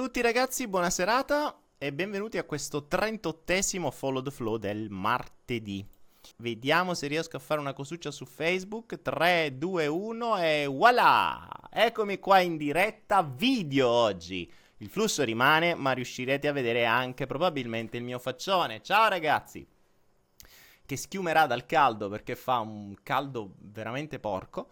Tutti ragazzi, buona serata e benvenuti a questo 38esimo Follow the Flow del martedì. Vediamo se riesco a fare una cosuccia su Facebook. 3, 2, 1 e voilà! Eccomi qua in diretta video oggi. Il flusso rimane, ma riuscirete a vedere anche probabilmente il mio faccione. Ciao ragazzi! Che schiumerà dal caldo perché fa un caldo veramente porco.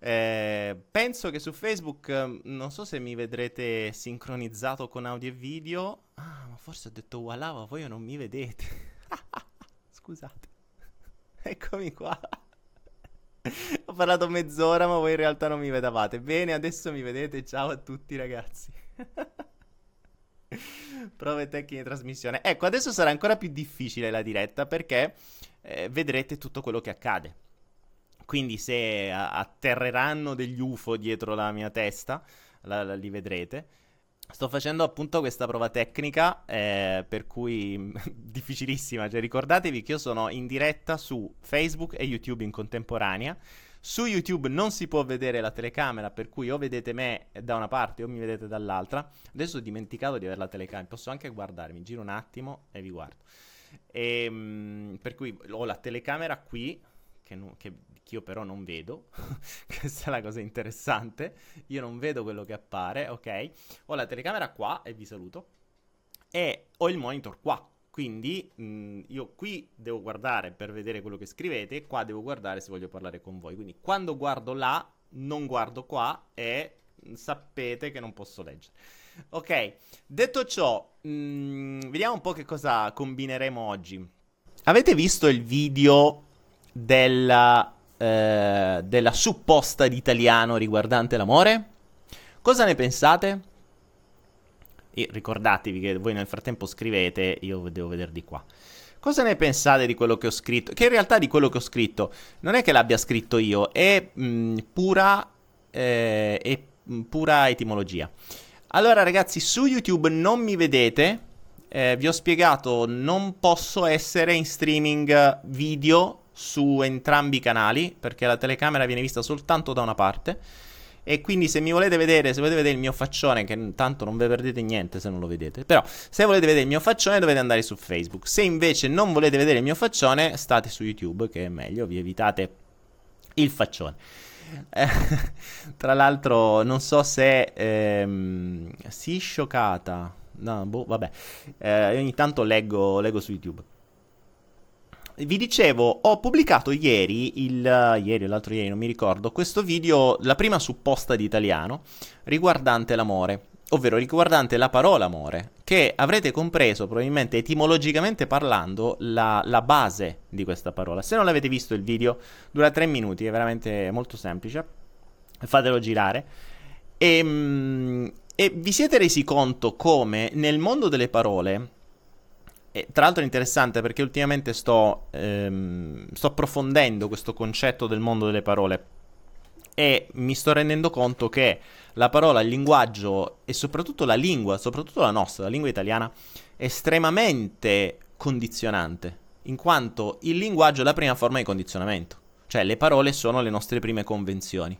Eh, penso che su Facebook, mm, non so se mi vedrete sincronizzato con audio e video. Ah, ma forse ho detto voilà, ma voi non mi vedete. Scusate. Eccomi qua. ho parlato mezz'ora, ma voi in realtà non mi vedavate. Bene, adesso mi vedete. Ciao a tutti, ragazzi. Prove tecniche di trasmissione. Ecco, adesso sarà ancora più difficile la diretta perché eh, vedrete tutto quello che accade. Quindi se atterreranno degli UFO dietro la mia testa, la, la, li vedrete. Sto facendo appunto questa prova tecnica, eh, per cui difficilissima. Cioè, ricordatevi che io sono in diretta su Facebook e YouTube in contemporanea. Su YouTube non si può vedere la telecamera, per cui o vedete me da una parte o mi vedete dall'altra. Adesso ho dimenticato di avere la telecamera, posso anche guardarmi, giro un attimo e vi guardo. E, ehm, per cui ho la telecamera qui, che, che che io però non vedo, questa è la cosa interessante, io non vedo quello che appare, ok? Ho la telecamera qua e vi saluto, e ho il monitor qua, quindi mh, io qui devo guardare per vedere quello che scrivete, qua devo guardare se voglio parlare con voi, quindi quando guardo là, non guardo qua e sapete che non posso leggere. Ok, detto ciò, mh, vediamo un po' che cosa combineremo oggi. Avete visto il video della eh, della supposta di italiano riguardante l'amore? Cosa ne pensate? E ricordatevi che voi nel frattempo scrivete, io devo vedere di qua. Cosa ne pensate di quello che ho scritto? Che in realtà di quello che ho scritto non è che l'abbia scritto io, è mh, mm, pura, eh, è mm, pura etimologia. Allora ragazzi, su YouTube non mi vedete, eh, vi ho spiegato, non posso essere in streaming video su entrambi i canali, perché la telecamera viene vista soltanto da una parte. E quindi se mi volete vedere, se volete vedere il mio faccione, che tanto non vi perdete niente se non lo vedete, però se volete vedere il mio faccione dovete andare su Facebook. Se invece non volete vedere il mio faccione, state su YouTube, che è meglio, vi evitate il faccione. Eh, tra l'altro, non so se ehm, si scioccata. No, boh, vabbè. Eh, ogni tanto leggo, leggo su YouTube vi dicevo, ho pubblicato ieri, il, ieri o l'altro ieri, non mi ricordo, questo video, la prima supposta di italiano, riguardante l'amore, ovvero riguardante la parola amore, che avrete compreso probabilmente etimologicamente parlando la, la base di questa parola. Se non l'avete visto il video, dura tre minuti, è veramente molto semplice, fatelo girare. E, ehm, e vi siete resi conto come nel mondo delle parole e, tra l'altro è interessante perché ultimamente sto, ehm, sto approfondendo questo concetto del mondo delle parole e mi sto rendendo conto che la parola, il linguaggio e soprattutto la lingua, soprattutto la nostra, la lingua italiana, è estremamente condizionante, in quanto il linguaggio è la prima forma di condizionamento, cioè le parole sono le nostre prime convenzioni,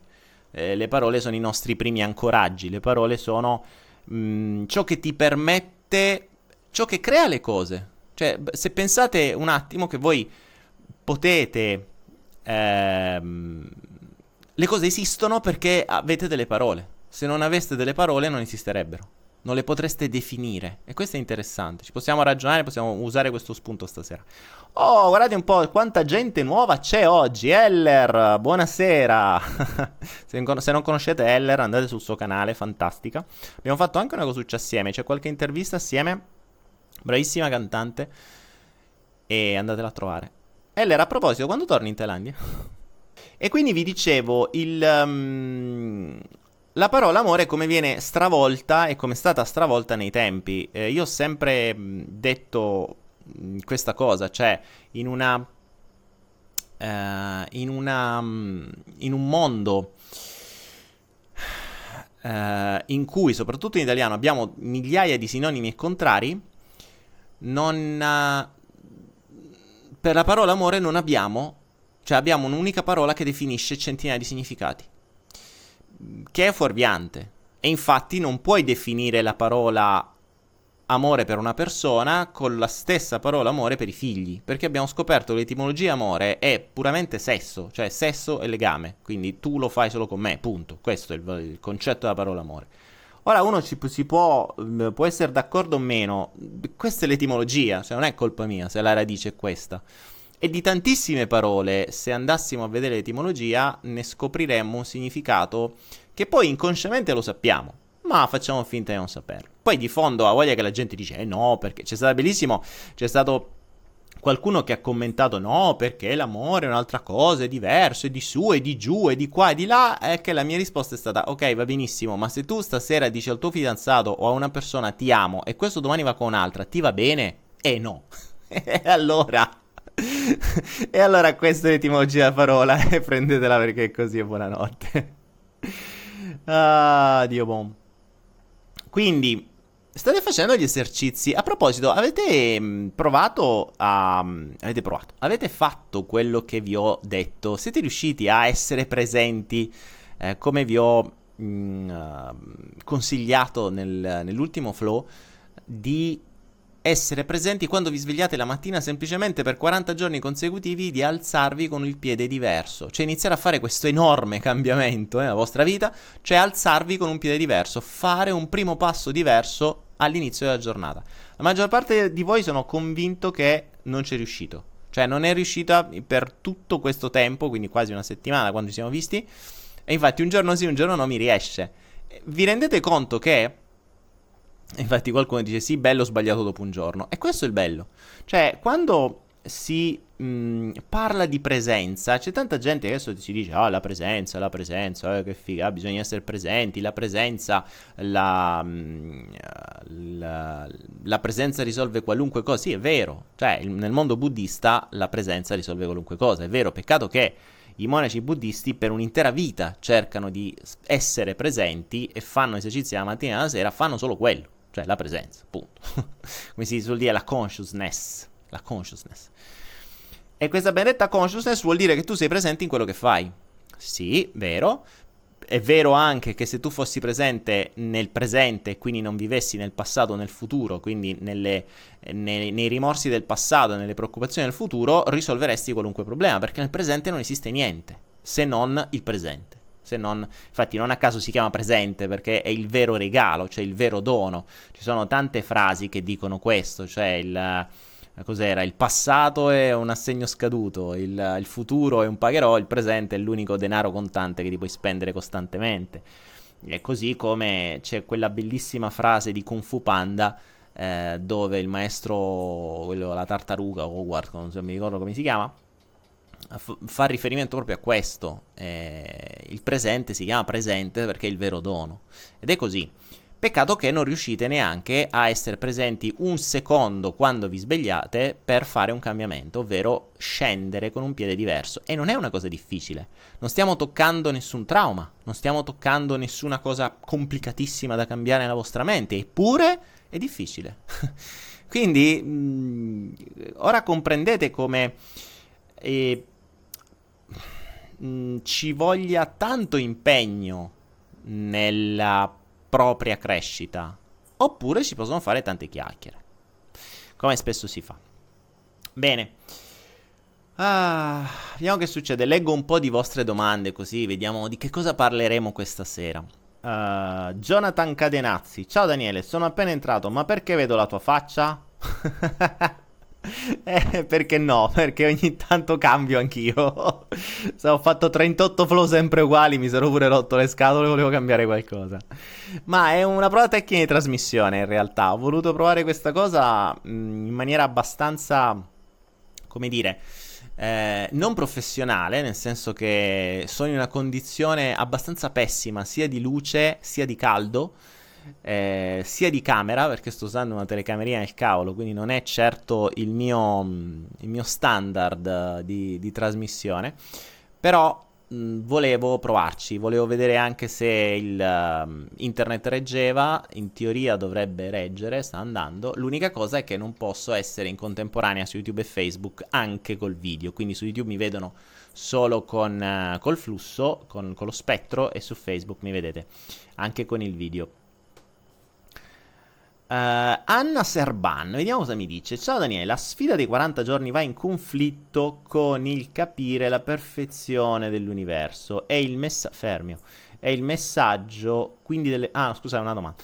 eh, le parole sono i nostri primi ancoraggi, le parole sono mh, mm, ciò che ti permette ciò che crea le cose. Cioè, se pensate un attimo che voi potete... Ehm, le cose esistono perché avete delle parole. Se non aveste delle parole non esisterebbero. Non le potreste definire. E questo è interessante. Ci possiamo ragionare, possiamo usare questo spunto stasera. Oh, guardate un po' quanta gente nuova c'è oggi. Eller, buonasera. se non conoscete Eller, andate sul suo canale, fantastica. Abbiamo fatto anche una cosuccia assieme. C'è qualche intervista assieme Bravissima cantante. E andatela a trovare. Eller, a proposito, quando torni in Thailandia? e quindi vi dicevo, il, um, la parola amore come viene stravolta e come è stata stravolta nei tempi. Eh, io ho sempre detto questa cosa, cioè in una... Uh, in, una, in un mondo uh, in cui, soprattutto in italiano, abbiamo migliaia di sinonimi e contrari, non... Uh, per la parola amore non abbiamo, cioè abbiamo un'unica parola che definisce centinaia di significati, che è fuorviante. E infatti non puoi definire la parola amore per una persona con la stessa parola amore per i figli, perché abbiamo scoperto che l'etimologia amore è puramente sesso, cioè sesso e legame, quindi tu lo fai solo con me, punto. Questo è il, il concetto della parola amore. Ora uno ci, si può, mm, può, essere d'accordo o meno, questa è l'etimologia, cioè non è colpa mia se la radice è questa. E di tantissime parole, se andassimo a vedere l'etimologia, ne scopriremmo un significato che poi inconsciamente lo sappiamo, ma facciamo finta di non saperlo. Poi di fondo ha voglia che la gente dice, eh no, perché c'è stato bellissimo, c'è stato qualcuno che ha commentato no perché l'amore è un'altra cosa, è diverso, è di su, è di giù, è di qua, è di là, è che la mia risposta è stata ok va benissimo, ma se tu stasera dici al tuo fidanzato o a una persona ti amo e questo domani va con un'altra, ti va bene? Eh no. e allora... e allora questa è l'etimologia della parola e prendetela perché è così e buonanotte. ah, Dio bom. Quindi, state facendo gli esercizi. A proposito, avete mm, provato a... Mm, avete provato. Avete fatto quello che vi ho detto? Siete riusciti a essere presenti eh, come vi ho mh, mm, consigliato nel, nell'ultimo flow di essere presenti quando vi svegliate la mattina semplicemente per 40 giorni consecutivi di alzarvi con il piede diverso, cioè iniziare a fare questo enorme cambiamento nella vostra vita, cioè alzarvi con un piede diverso, fare un primo passo diverso all'inizio della giornata. La maggior parte di voi sono convinto che non c'è riuscito, cioè non è riuscita per tutto questo tempo, quindi quasi una settimana quando ci siamo visti, e infatti un giorno sì, un giorno no mi riesce. Vi rendete conto che Infatti qualcuno dice sì, bello sbagliato dopo un giorno. E questo è il bello. Cioè, quando si mh, parla di presenza, c'è tanta gente che adesso si dice, ah, oh, la presenza, la presenza, eh, che figa, bisogna essere presenti, la presenza, la, mh, la, la, presenza risolve qualunque cosa. Sì, è vero. Cioè, nel mondo buddista la presenza risolve qualunque cosa. È vero, peccato che i monaci buddisti per un'intera vita cercano di essere presenti e fanno esercizi la mattina e la sera, fanno solo quello cioè la presenza, punto. Come si suol dire la consciousness, la consciousness. E questa benedetta consciousness vuol dire che tu sei presente in quello che fai. Sì, vero. È vero anche che se tu fossi presente nel presente, quindi non vivessi nel passato o nel futuro, quindi nelle, nei, nei rimorsi del passato, nelle preoccupazioni del futuro, risolveresti qualunque problema, perché nel presente non esiste niente, se non il presente se non, infatti non a caso si chiama presente perché è il vero regalo, cioè il vero dono. Ci sono tante frasi che dicono questo, cioè il, eh, cos'era, il passato è un assegno scaduto, il, il futuro è un pagherò, il presente è l'unico denaro contante che ti puoi spendere costantemente. E così come c'è quella bellissima frase di Kung Fu Panda eh, dove il maestro, quello, la tartaruga, Howard, non so, mi ricordo come si chiama, fa riferimento proprio a questo. Eh, il presente si chiama presente perché è il vero dono. Ed è così. Peccato che non riuscite neanche a essere presenti un secondo quando vi svegliate per fare un cambiamento, ovvero scendere con un piede diverso. E non è una cosa difficile. Non stiamo toccando nessun trauma, non stiamo toccando nessuna cosa complicatissima da cambiare nella vostra mente, eppure è difficile. Quindi, mh, mm, ora comprendete come... Eh, mm, ci voglia tanto impegno nella propria crescita, oppure si possono fare tante chiacchiere, come spesso si fa. Bene. Ah, vediamo che succede. Leggo un po' di vostre domande così vediamo di che cosa parleremo questa sera. Uh, Jonathan Cadenazzi. Ciao Daniele, sono appena entrato, ma perché vedo la tua faccia? Eh, perché no? Perché ogni tanto cambio anch'io. Se ho fatto 38 flow sempre uguali, mi sono pure rotto le scatole e volevo cambiare qualcosa. Ma è una prova tecnica di trasmissione in realtà. Ho voluto provare questa cosa mm, in maniera abbastanza, come dire, eh, non professionale, nel senso che sono in una condizione abbastanza pessima sia di luce sia di caldo eh, sia di camera, perché sto usando una telecamerina nel cavolo, quindi non è certo il mio, il mio standard di, di trasmissione, però mh, volevo provarci, volevo vedere anche se il uh, internet reggeva, in teoria dovrebbe reggere, sta andando. L'unica cosa è che non posso essere in contemporanea su YouTube e Facebook anche col video, quindi su YouTube mi vedono solo con, uh, col flusso, con, con lo spettro e su Facebook mi vedete anche con il video. Uh, Anna Serban, vediamo cosa mi dice. Ciao Daniele, la sfida dei 40 giorni va in conflitto con il capire la perfezione dell'universo. È il messaggio. Fermio. È il messaggio, quindi delle... Ah, scusa, una domanda.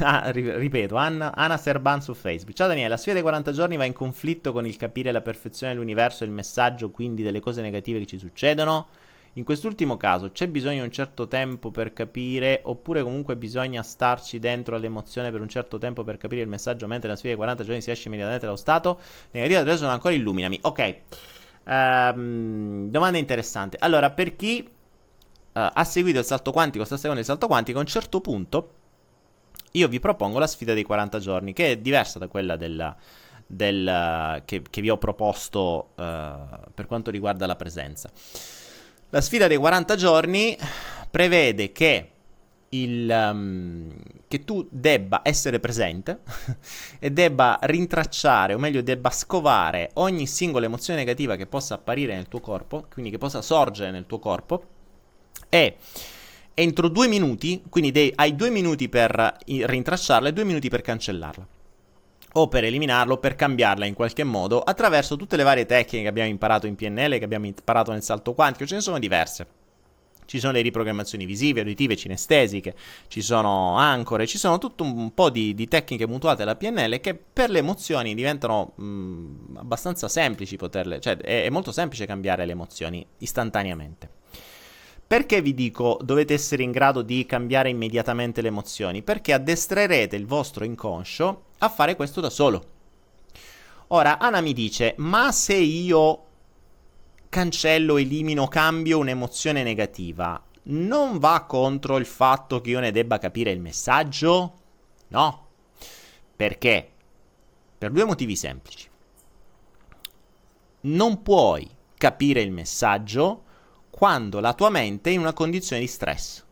ah, ripeto, Anna, Anna Serban su Facebook. Ciao Daniele, la sfida dei 40 giorni va in conflitto con il capire la perfezione dell'universo e il messaggio, quindi delle cose negative che ci succedono? In quest'ultimo caso c'è bisogno di un certo tempo per capire, oppure comunque bisogna starci dentro all'emozione per un certo tempo per capire il messaggio, mentre la sfida di 40 giorni si esce immediatamente dallo stato. Negativa adesso sono ancora illuminami. Ok. Um, domanda interessante. Allora, per chi uh, ha seguito il salto quantico, sta seguendo il salto quantico, a un certo punto io vi propongo la sfida dei 40 giorni, che è diversa da quella della, del, che, che, vi ho proposto uh, per quanto riguarda la presenza. La sfida dei 40 giorni prevede che, il, um, che tu debba essere presente e debba rintracciare, o meglio debba scovare ogni singola emozione negativa che possa apparire nel tuo corpo, quindi che possa sorgere nel tuo corpo, e entro due minuti, quindi dei, hai due minuti per rintracciarla e due minuti per cancellarla o per eliminarlo per cambiarla in qualche modo attraverso tutte le varie tecniche che abbiamo imparato in PNL, che abbiamo imparato nel salto quantico, ce ne sono diverse. Ci sono le riprogrammazioni visive, uditive, cinestesiche, ci sono ancore, ci sono tutto un po' di, di tecniche mutuate alla PNL che per le emozioni diventano mh, mm, abbastanza semplici poterle, cioè è, è molto semplice cambiare le emozioni istantaneamente. Perché vi dico dovete essere in grado di cambiare immediatamente le emozioni? Perché addestrerete il vostro inconscio a fare questo da solo. Ora, Anna mi dice, ma se io cancello, elimino, cambio un'emozione negativa, non va contro il fatto che io ne debba capire il messaggio? No. Perché? Per due motivi semplici. Non puoi capire il messaggio quando la tua mente è in una condizione di stress.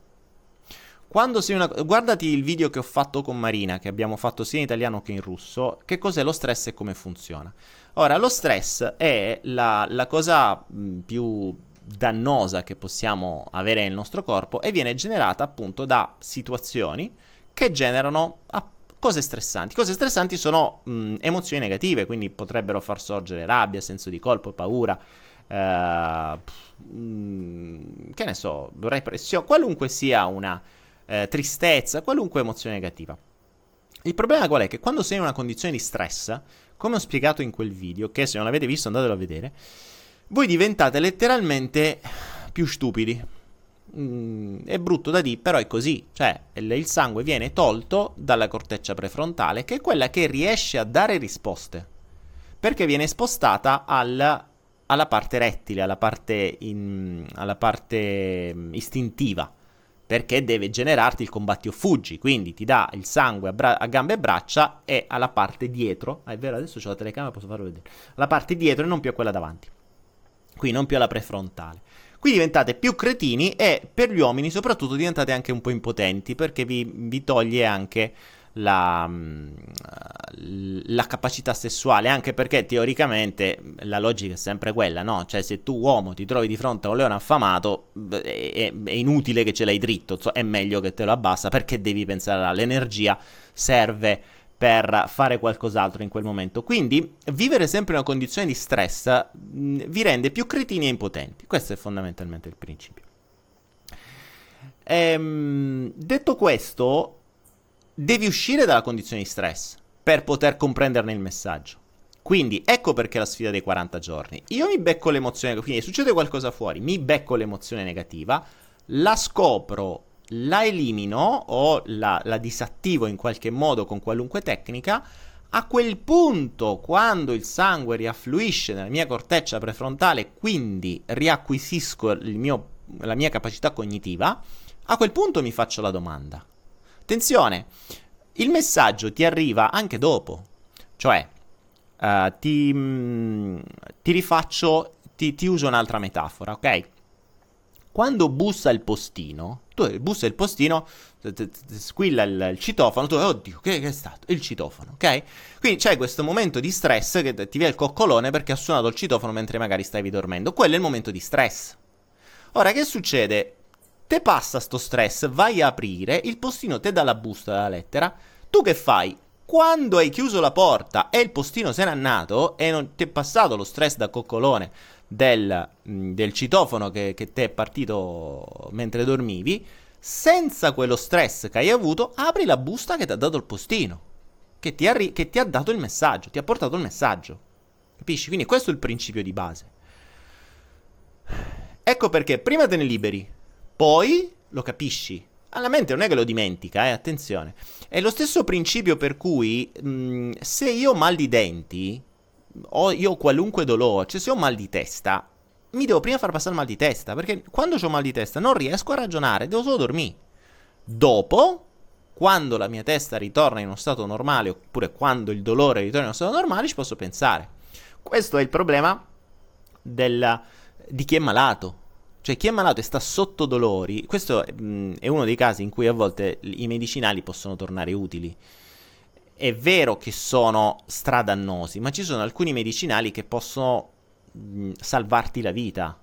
Quando sei una... Guardati il video che ho fatto con Marina, che abbiamo fatto sia in italiano che in russo, che cos'è lo stress e come funziona. Ora, lo stress è la, la cosa più dannosa che possiamo avere nel nostro corpo e viene generata appunto da situazioni che generano cose stressanti. Cose stressanti sono mh, emozioni negative, quindi potrebbero far sorgere rabbia, senso di colpo, paura, eh, mh, che ne so, repressione, qualunque sia una eh, tristezza, qualunque emozione negativa. Il problema qual è? Che quando sei in una condizione di stress, come ho spiegato in quel video, che se non l'avete visto andatelo a vedere, voi diventate letteralmente più stupidi. Mm, è brutto da dire, però è così. Cioè, il sangue viene tolto dalla corteccia prefrontale, che è quella che riesce a dare risposte. Perché viene spostata al, alla parte rettile, alla parte, in, alla parte mm, istintiva perché deve generarti il combatti o fuggi, quindi ti dà il sangue a, bra- a, gambe e braccia e alla parte dietro, ah, è vero adesso ho la telecamera posso farlo vedere, alla parte dietro e non più a quella davanti, qui non più alla prefrontale. Qui diventate più cretini e per gli uomini soprattutto diventate anche un po' impotenti perché vi, vi toglie anche la, mm, la, capacità sessuale, anche perché teoricamente la logica è sempre quella, no? Cioè se tu uomo ti trovi di fronte a un leone affamato è, è inutile che ce l'hai dritto, è meglio che te lo abbassa perché devi pensare all'energia, serve per fare qualcos'altro in quel momento. Quindi vivere sempre una condizione di stress mm, vi rende più cretini e impotenti. Questo è fondamentalmente il principio. Ehm, detto questo, devi uscire dalla condizione di stress per poter comprenderne il messaggio. Quindi ecco perché la sfida dei 40 giorni. Io mi becco l'emozione, quindi succede qualcosa fuori, mi becco l'emozione negativa, la scopro, la elimino o la, la disattivo in qualche modo con qualunque tecnica. A quel punto, quando il sangue riaffluisce nella mia corteccia prefrontale, quindi riacquisisco mio, la mia capacità cognitiva, a quel punto mi faccio la domanda Attenzione, il messaggio ti arriva anche dopo, cioè uh, ti, mh, mm, ti, rifaccio, ti, ti uso un'altra metafora, ok? quando bussa il postino, tu bussa il postino, squilla il, il citofono, tu oddio, che, che, è stato? Il citofono, ok? Quindi c'è questo momento di stress che ti viene il coccolone perché ha suonato il citofono mentre magari stavi dormendo. Quello è il momento di stress. Ora, che succede? Te passa sto stress, vai a aprire, il postino te dà la busta della lettera, tu che fai? Quando hai chiuso la porta e il postino se n'è andato e non ti è passato lo stress da coccolone del, mm, del citofono che, che ti è partito mentre dormivi, senza quello stress che hai avuto, apri la busta che ti ha dato il postino, che ti, arri- che ti ha dato il messaggio, ti ha portato il messaggio. Capisci? Quindi questo è il principio di base. Ecco perché prima te ne liberi, poi lo capisci. Alla mente non è che lo dimentica, eh, attenzione. È lo stesso principio per cui mh, mm, se io ho mal di denti, o io ho qualunque dolore, cioè se ho mal di testa, mi devo prima far passare il mal di testa, perché quando ho mal di testa non riesco a ragionare, devo solo dormire. Dopo, quando la mia testa ritorna in uno stato normale, oppure quando il dolore ritorna in uno stato normale, ci posso pensare. Questo è il problema della, di chi è malato. Cioè, chi è malato e sta sotto dolori, questo mh, è uno dei casi in cui a volte i medicinali possono tornare utili. È vero che sono stradannosi, ma ci sono alcuni medicinali che possono mh, salvarti la vita.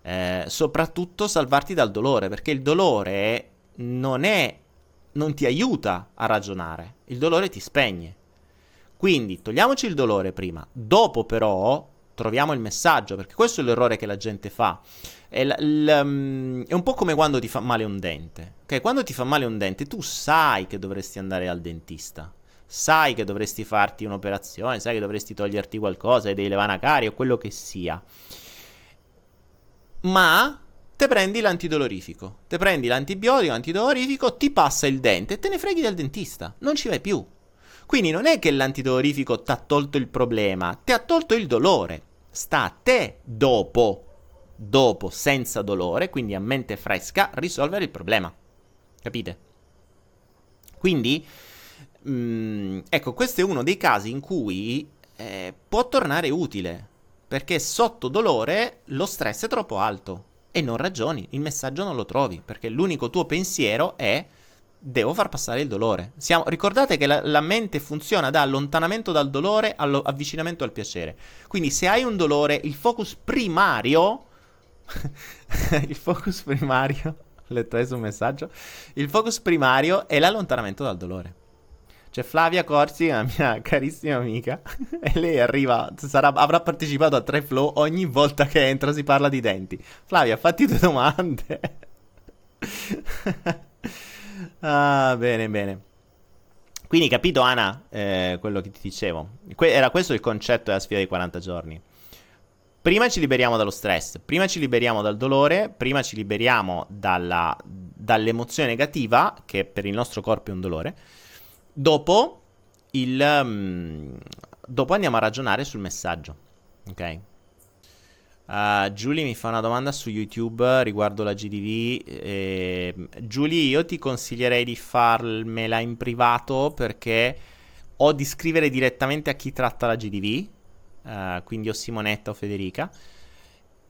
Eh, soprattutto salvarti dal dolore, perché il dolore non è non ti aiuta a ragionare, il dolore ti spegne. Quindi togliamoci il dolore prima, dopo però troviamo il messaggio, perché questo è l'errore che la gente fa. È, l- l- um, è, un po' come quando ti fa male un dente. Okay? Quando ti fa male un dente, tu sai che dovresti andare al dentista. Sai che dovresti farti un'operazione, sai che dovresti toglierti qualcosa, dei levanacari o quello che sia. Ma te prendi l'antidolorifico, te prendi l'antibiotico, l'antidolorifico, ti passa il dente e te ne freghi del dentista, non ci vai più. Quindi non è che l'antidolorifico ti ha tolto il problema, ti ha tolto il dolore sta a te dopo, dopo, senza dolore, quindi a mente fresca, risolvere il problema. Capite? Quindi, mh, mm, ecco, questo è uno dei casi in cui eh, può tornare utile, perché sotto dolore lo stress è troppo alto e non ragioni, il messaggio non lo trovi, perché l'unico tuo pensiero è devo far passare il dolore. Siamo, ricordate che la, la, mente funziona da allontanamento dal dolore all'avvicinamento al piacere. Quindi se hai un dolore, il focus primario... il focus primario... Letto adesso un messaggio. Il focus primario è l'allontanamento dal dolore. C'è Flavia Corsi, la mia carissima amica, e lei arriva, sarà, avrà partecipato a tre flow ogni volta che entra si parla di denti. Flavia, fatti due domande. Ah, bene, bene. Quindi capito, Ana, eh, quello che ti dicevo. Que- era questo il concetto della sfida dei 40 giorni. Prima ci liberiamo dallo stress, prima ci liberiamo dal dolore, prima ci liberiamo dalla, dall'emozione negativa, che per il nostro corpo è un dolore. Dopo, il, um, dopo andiamo a ragionare sul messaggio. Ok? Uh, mi fa una domanda su YouTube riguardo la GDV. Eh, io ti consiglierei di farmela in privato perché o di scrivere direttamente a chi tratta la GDV, uh, eh, quindi o Simonetta o Federica,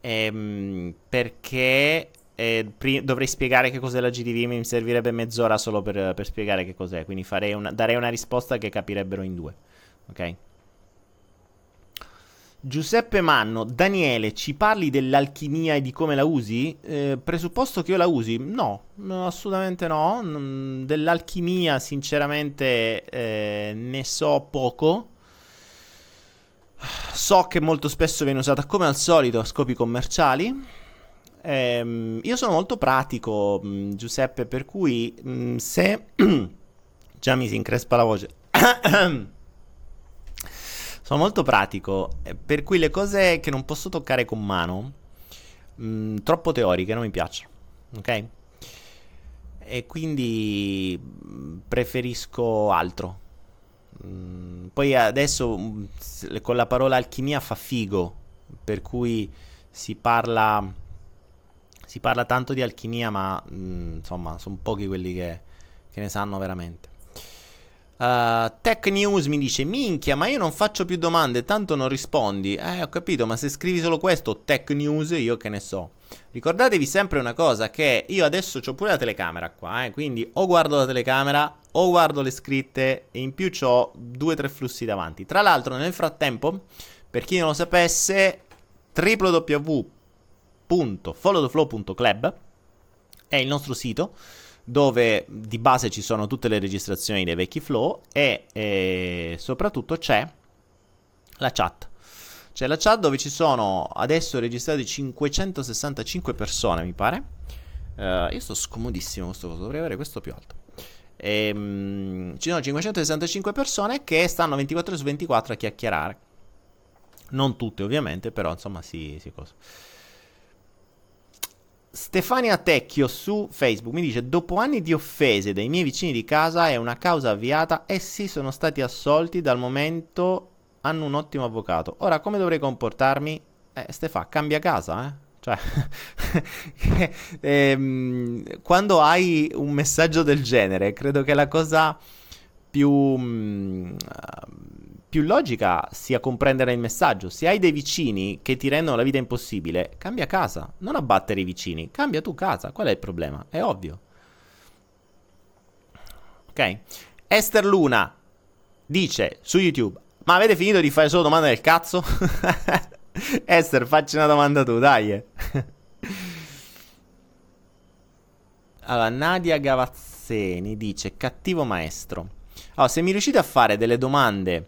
ehm, perché eh, pri- dovrei spiegare che cos'è la GDV, mi servirebbe mezz'ora solo per, per spiegare che cos'è, quindi una, darei una risposta che capirebbero in due. Ok? Giuseppe Manno, Daniele, ci parli dell'alchimia e di come la usi? Eh, presupposto che io la usi? No, assolutamente no. Mm, dell'alchimia, sinceramente, eh, ne so poco. So che molto spesso viene usata come al solito a scopi commerciali. Eh, io sono molto pratico, mm, Giuseppe, per cui mm, se... Già mi si increspa la voce. Sono molto pratico, eh, per cui le cose che non posso toccare con mano, mh, mm, troppo teoriche, non mi piacciono. Ok? E quindi mm, preferisco altro. Mm, poi adesso con la parola alchimia fa figo, per cui si parla, si parla tanto di alchimia, ma insomma sono pochi quelli che, che ne sanno veramente. Uh, Tech News mi dice: Minchia, ma io non faccio più domande, tanto non rispondi. Eh, ho capito, ma se scrivi solo questo, Tech News, io che ne so. Ricordatevi sempre una cosa: che io adesso ho pure la telecamera qua, eh, quindi o guardo la telecamera o guardo le scritte e in più ho due o tre flussi davanti. Tra l'altro, nel frattempo, per chi non lo sapesse, www.followtheflow.club è il nostro sito dove di base ci sono tutte le registrazioni dei vecchi flow e, e soprattutto c'è la chat. C'è la chat dove ci sono adesso registrati 565 persone, mi pare. Uh, io sto scomodissimo questo coso, dovrei avere questo più alto. E, um, ci sono 565 persone che stanno 24 su 24 a chiacchierare. Non tutte, ovviamente, però insomma si, si cosa. Stefania Tecchio su Facebook mi dice: Dopo anni di offese dai miei vicini di casa è una causa avviata. Essi sono stati assolti dal momento hanno un ottimo avvocato. Ora come dovrei comportarmi? Eh, Stefà, cambia casa, eh? Cioè, ehm, quando hai un messaggio del genere, credo che la cosa più, mh, mm, più logica sia comprendere il messaggio. Se hai dei vicini che ti rendono la vita impossibile, cambia casa, non abbattere i vicini, cambia tu casa. Qual è il problema? È ovvio. Ok? Esther Luna dice su YouTube: Ma avete finito di fare solo domande del cazzo? Esther, facci una domanda tu, dai. allora, Nadia Gavazzeni dice: Cattivo maestro. Allora, se mi riuscite a fare delle domande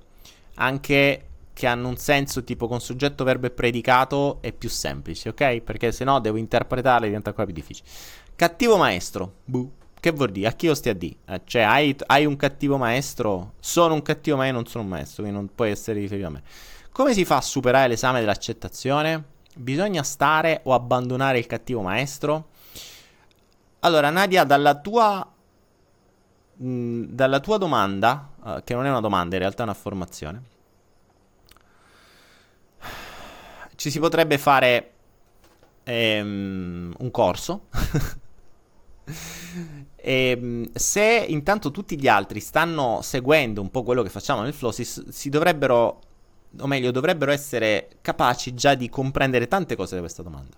anche che hanno un senso tipo con soggetto, verbo e predicato è più semplice, ok? Perché se no devo interpretarle diventa ancora più difficile. Cattivo maestro. Buh. Che vuol dire? A chi lo stia a dire? Eh, cioè, hai, hai, un cattivo maestro? Sono un cattivo maestro, non sono un maestro, quindi non puoi essere riferito a me. Come si fa a superare l'esame dell'accettazione? Bisogna stare o abbandonare il cattivo maestro? Allora, Nadia, dalla tua, dalla tua domanda, uh, che non è una domanda, in realtà è un'affermazione, ci si potrebbe fare ehm, un corso. e, ehm, se intanto tutti gli altri stanno seguendo un po' quello che facciamo nel flow, si, si dovrebbero, o meglio, dovrebbero essere capaci già di comprendere tante cose da questa domanda.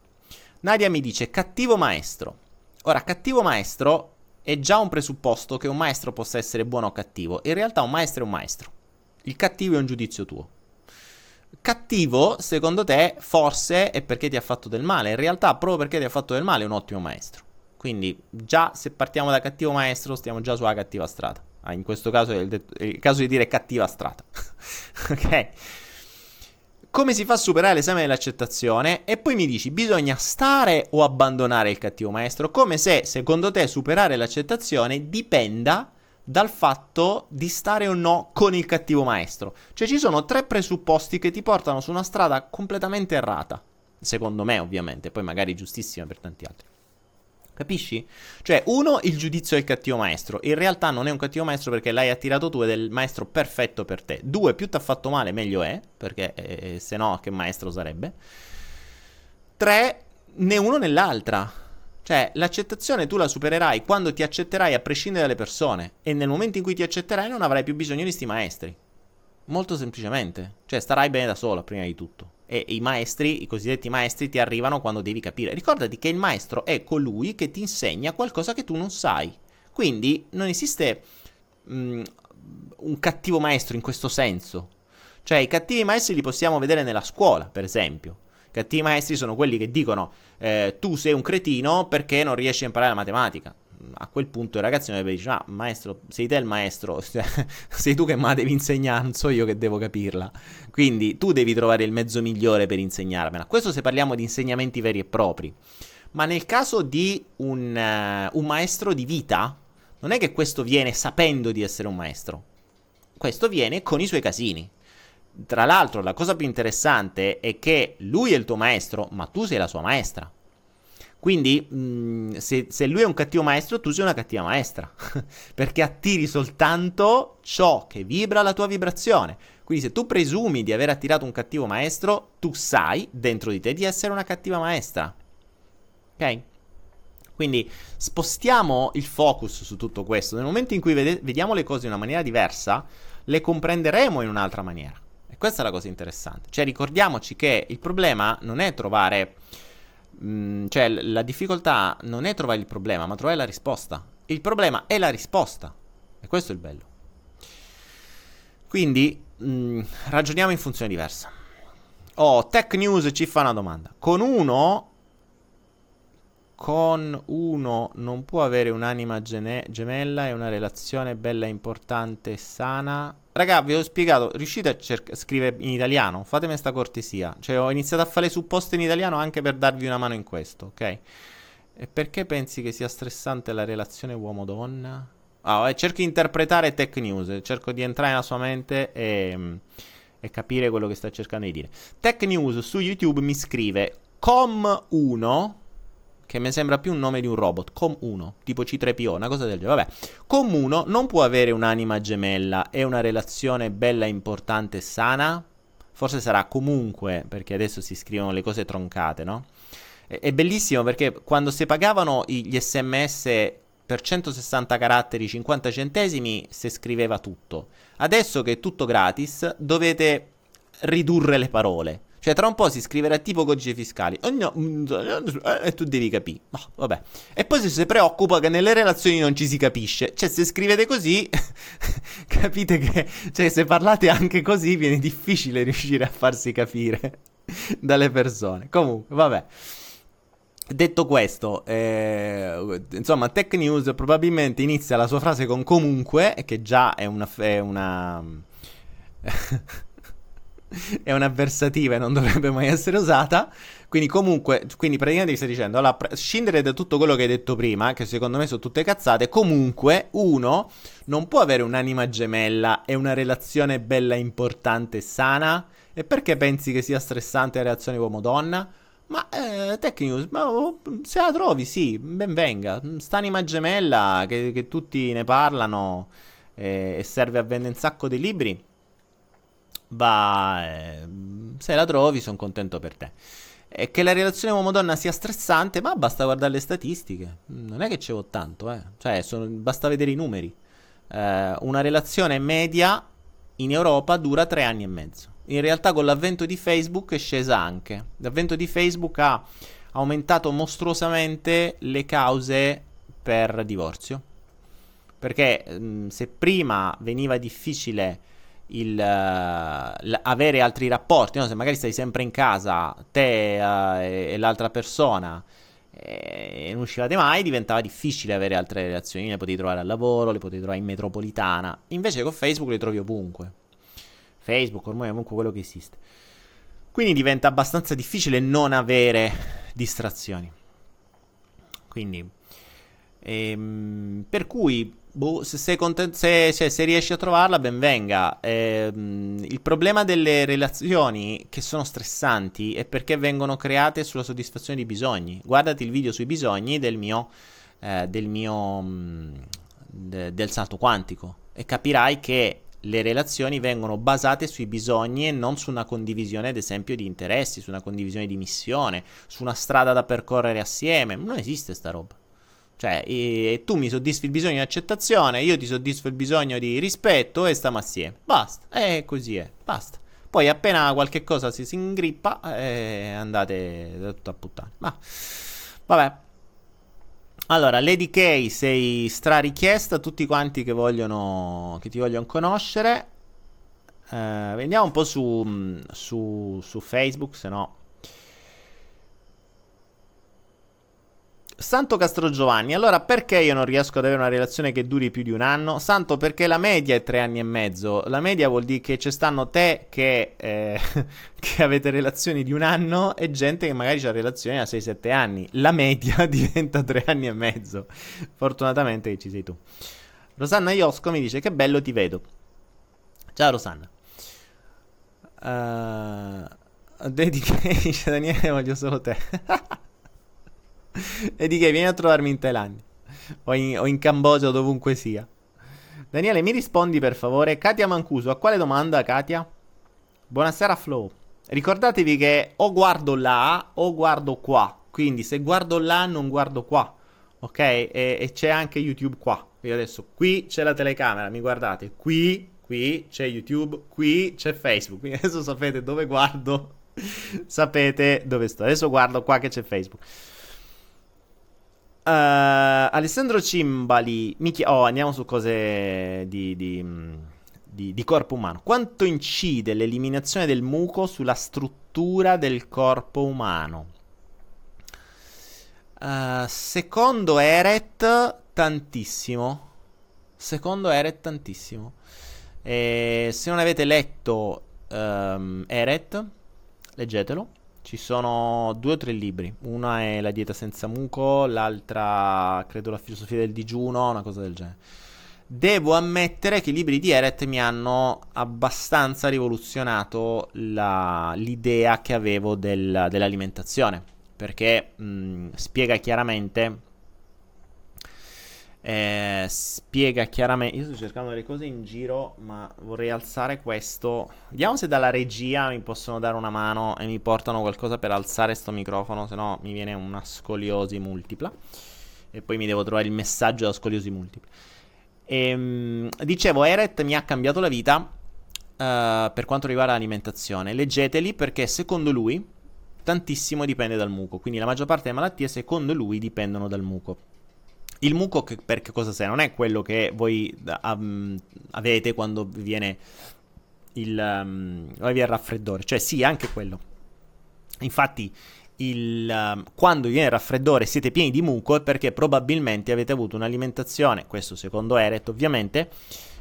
Nadia mi dice cattivo maestro. Ora, cattivo maestro è già un presupposto che un maestro possa essere buono o cattivo. In realtà un maestro è un maestro. Il cattivo è un giudizio tuo. Cattivo, secondo te, forse è perché ti ha fatto del male. In realtà, proprio perché ti ha fatto del male, è un ottimo maestro. Quindi, già se partiamo da cattivo maestro, stiamo già sulla cattiva strada. Ah, in questo caso è il, det- è il caso di dire cattiva strada. ok? Come si fa a superare l'esame dell'accettazione? E poi mi dici, bisogna stare o abbandonare il cattivo maestro? Come se, secondo te, superare l'accettazione dipenda dal fatto di stare o no con il cattivo maestro. Cioè ci sono tre presupposti che ti portano su una strada completamente errata. Secondo me, ovviamente, poi magari giustissima per tanti altri. Capisci? Cioè, uno, il giudizio del cattivo maestro. In realtà non è un cattivo maestro perché l'hai attirato tu ed è il maestro perfetto per te. Due, più ti ha fatto male, meglio è, perché eh, se no, che maestro sarebbe. Tre, né uno né l'altra. Cioè, l'accettazione tu la supererai quando ti accetterai a prescindere dalle persone e nel momento in cui ti accetterai non avrai più bisogno di sti maestri. Molto semplicemente. Cioè, starai bene da sola, prima di tutto. E i maestri, i cosiddetti maestri, ti arrivano quando devi capire. Ricordati che il maestro è colui che ti insegna qualcosa che tu non sai. Quindi non esiste mh, mm, un cattivo maestro in questo senso. Cioè, i cattivi maestri li possiamo vedere nella scuola, per esempio. Cattivi maestri sono quelli che dicono eh, tu sei un cretino perché non riesci a imparare la matematica. A quel punto il ragazzino deve dire, ah maestro, sei te il maestro, sei tu che me la devi insegnare, non so io che devo capirla. Quindi tu devi trovare il mezzo migliore per insegnarmela. Questo se parliamo di insegnamenti veri e propri. Ma nel caso di un, uh, un maestro di vita, non è che questo viene sapendo di essere un maestro. Questo viene con i suoi casini. Tra l'altro, la cosa più interessante è che lui è il tuo maestro, ma tu sei la sua maestra. Quindi, mh, se, se, lui è un cattivo maestro, tu sei una cattiva maestra. Perché attiri soltanto ciò che vibra la tua vibrazione. Quindi, se tu presumi di aver attirato un cattivo maestro, tu sai dentro di te di essere una cattiva maestra. Ok? Quindi spostiamo il focus su tutto questo. Nel momento in cui vede- vediamo le cose in una maniera diversa, le comprenderemo in un'altra maniera. E questa è la cosa interessante. Cioè ricordiamoci che il problema non è trovare... Mm, cioè la difficoltà non è trovare il problema, ma trovare la risposta. Il problema è la risposta. E questo è il bello. Quindi mh, mm, ragioniamo in funzione diversa. Oh, Tech News ci fa una domanda. Con uno con uno non può avere un'anima gene- gemella e una relazione bella, importante e sana. Raga, vi ho spiegato, riuscite a cer- scrivere in italiano? Fatemi questa cortesia. Cioè, ho iniziato a fare supposte in italiano anche per darvi una mano in questo, ok? E perché pensi che sia stressante la relazione uomo-donna? Ah, eh, cerco di interpretare tech news, cerco di entrare nella sua mente e, e capire quello che sta cercando di dire. Tech news su YouTube mi scrive com1 che mi sembra più un nome di un robot, Com1, tipo C3PO, una cosa del genere. Vabbè, Com1 non può avere un'anima gemella e una relazione bella, importante e sana? Forse sarà comunque, perché adesso si scrivono le cose troncate, no? È, è bellissimo perché quando si pagavano gli sms per 160 caratteri 50 centesimi si scriveva tutto. Adesso che è tutto gratis, dovete ridurre le parole. Cioè, tra un po' si scriverà tipo codice fiscali. E tu devi capire. No, vabbè. E poi se si preoccupa che nelle relazioni non ci si capisce. Cioè, se scrivete così, capite che... Cioè, se parlate anche così, viene difficile riuscire a farsi capire dalle persone. Comunque, vabbè. Detto questo, eh, insomma, Tech News probabilmente inizia la sua frase con comunque, che già è una... È una è un'avversativa e non dovrebbe mai essere usata. Quindi, comunque, quindi praticamente vi stai dicendo: allora, a scindere da tutto quello che hai detto prima, che secondo me sono tutte cazzate, comunque, uno non può avere un'anima gemella e una relazione bella, importante e sana. E perché pensi che sia stressante la relazione uomo-donna? Ma eh, Tech ma, oh, se la trovi, sì, ben venga. St'anima gemella che, che tutti ne parlano eh, e serve a vendere un sacco di libri va, eh, se la trovi sono contento per te. E che la relazione uomo-donna sia stressante, ma basta guardare le statistiche. Non è che ce c'è tanto, eh. Cioè, sono, basta vedere i numeri. Eh, una relazione media in Europa dura tre anni e mezzo. In realtà con l'avvento di Facebook è scesa anche. L'avvento di Facebook ha aumentato mostruosamente le cause per divorzio. Perché mh, se prima veniva difficile il, uh, avere altri rapporti, no? se magari stai sempre in casa, te uh, e, e, l'altra persona, e non uscivate mai, diventava difficile avere altre relazioni, le potevi trovare al lavoro, le potevi trovare in metropolitana, invece con Facebook le trovi ovunque. Facebook ormai è comunque quello che esiste. Quindi diventa abbastanza difficile non avere distrazioni. Quindi, ehm, per cui Boh, se, sei content- se, se, se, riesci a trovarla, ben venga. Eh, il problema delle relazioni che sono stressanti è perché vengono create sulla soddisfazione di bisogni. Guardati il video sui bisogni del mio, eh, del, mio mm, de, del salto quantico e capirai che le relazioni vengono basate sui bisogni e non su una condivisione, ad esempio, di interessi, su una condivisione di missione, su una strada da percorrere assieme. Non esiste sta roba. Cioè, e, tu mi soddisfi il bisogno di accettazione, io ti soddisfo il bisogno di rispetto e stiamo assieme. Basta. E così è. Basta. Poi appena qualche cosa si, si ingrippa, eh, andate da tutto a puttane. Ma vabbè. Allora, Lady K, sei stra richiesta a tutti quanti che vogliono che ti vogliono conoscere. Eh, andiamo un po' su, su, su Facebook, se no Santo Castrogiovanni, allora perché io non riesco ad avere una relazione che duri più di un anno? Santo, perché la media è tre anni e mezzo. La media vuol dire che ci stanno te che, eh, che avete relazioni di un anno e gente che magari ha relazioni a 6-7 anni. La media diventa tre anni e mezzo. Fortunatamente che ci sei tu. Rosanna Iosco mi dice che bello ti vedo. Ciao Rosanna. Uh, dedication, Daniele, voglio solo te. e di che vieni a trovarmi in Thailandia o in, o in Cambogia o dovunque sia. Daniele, mi rispondi per favore. Katia Mancuso, a quale domanda, Katia? Buonasera, Flow. Ricordatevi che o guardo là o guardo qua. Quindi se guardo là non guardo qua. ok? E, e c'è anche YouTube qua. Io adesso qui c'è la telecamera, mi guardate, qui, qui c'è YouTube, qui c'è Facebook. Quindi adesso sapete dove guardo, sapete dove sto. Adesso guardo qua che c'è Facebook. Uh, Alessandro Cimbali, mi chiede... Oh, andiamo su cose di, di, di, di, corpo umano. Quanto incide l'eliminazione del muco sulla struttura del corpo umano? Uh, secondo Eret, tantissimo. Secondo Eret, tantissimo. E se non avete letto um, Eret, leggetelo. Ci sono due o tre libri. Una è La dieta senza muco, l'altra credo La filosofia del digiuno, una cosa del genere. Devo ammettere che i libri di Eret mi hanno abbastanza rivoluzionato la, l'idea che avevo del, dell'alimentazione, perché mh, spiega chiaramente eh, spiega chiaramente. Io sto cercando delle cose in giro, ma vorrei alzare questo. Vediamo se dalla regia mi possono dare una mano e mi portano qualcosa per alzare questo microfono, se no mi viene una scoliosi multipla. E poi mi devo trovare il messaggio della scoliosi multipla. Ehm, dicevo, Eret mi ha cambiato la vita uh, per quanto riguarda l'alimentazione. Leggeteli perché secondo lui tantissimo dipende dal muco. Quindi la maggior parte delle malattie, secondo lui, dipendono dal muco. Il muco che, per che cosa serve? Non è quello che voi um, avete quando viene il, um, il raffreddore, cioè sì, anche quello. Infatti, il, um, quando viene il raffreddore siete pieni di muco è perché probabilmente avete avuto un'alimentazione, questo secondo Eret ovviamente,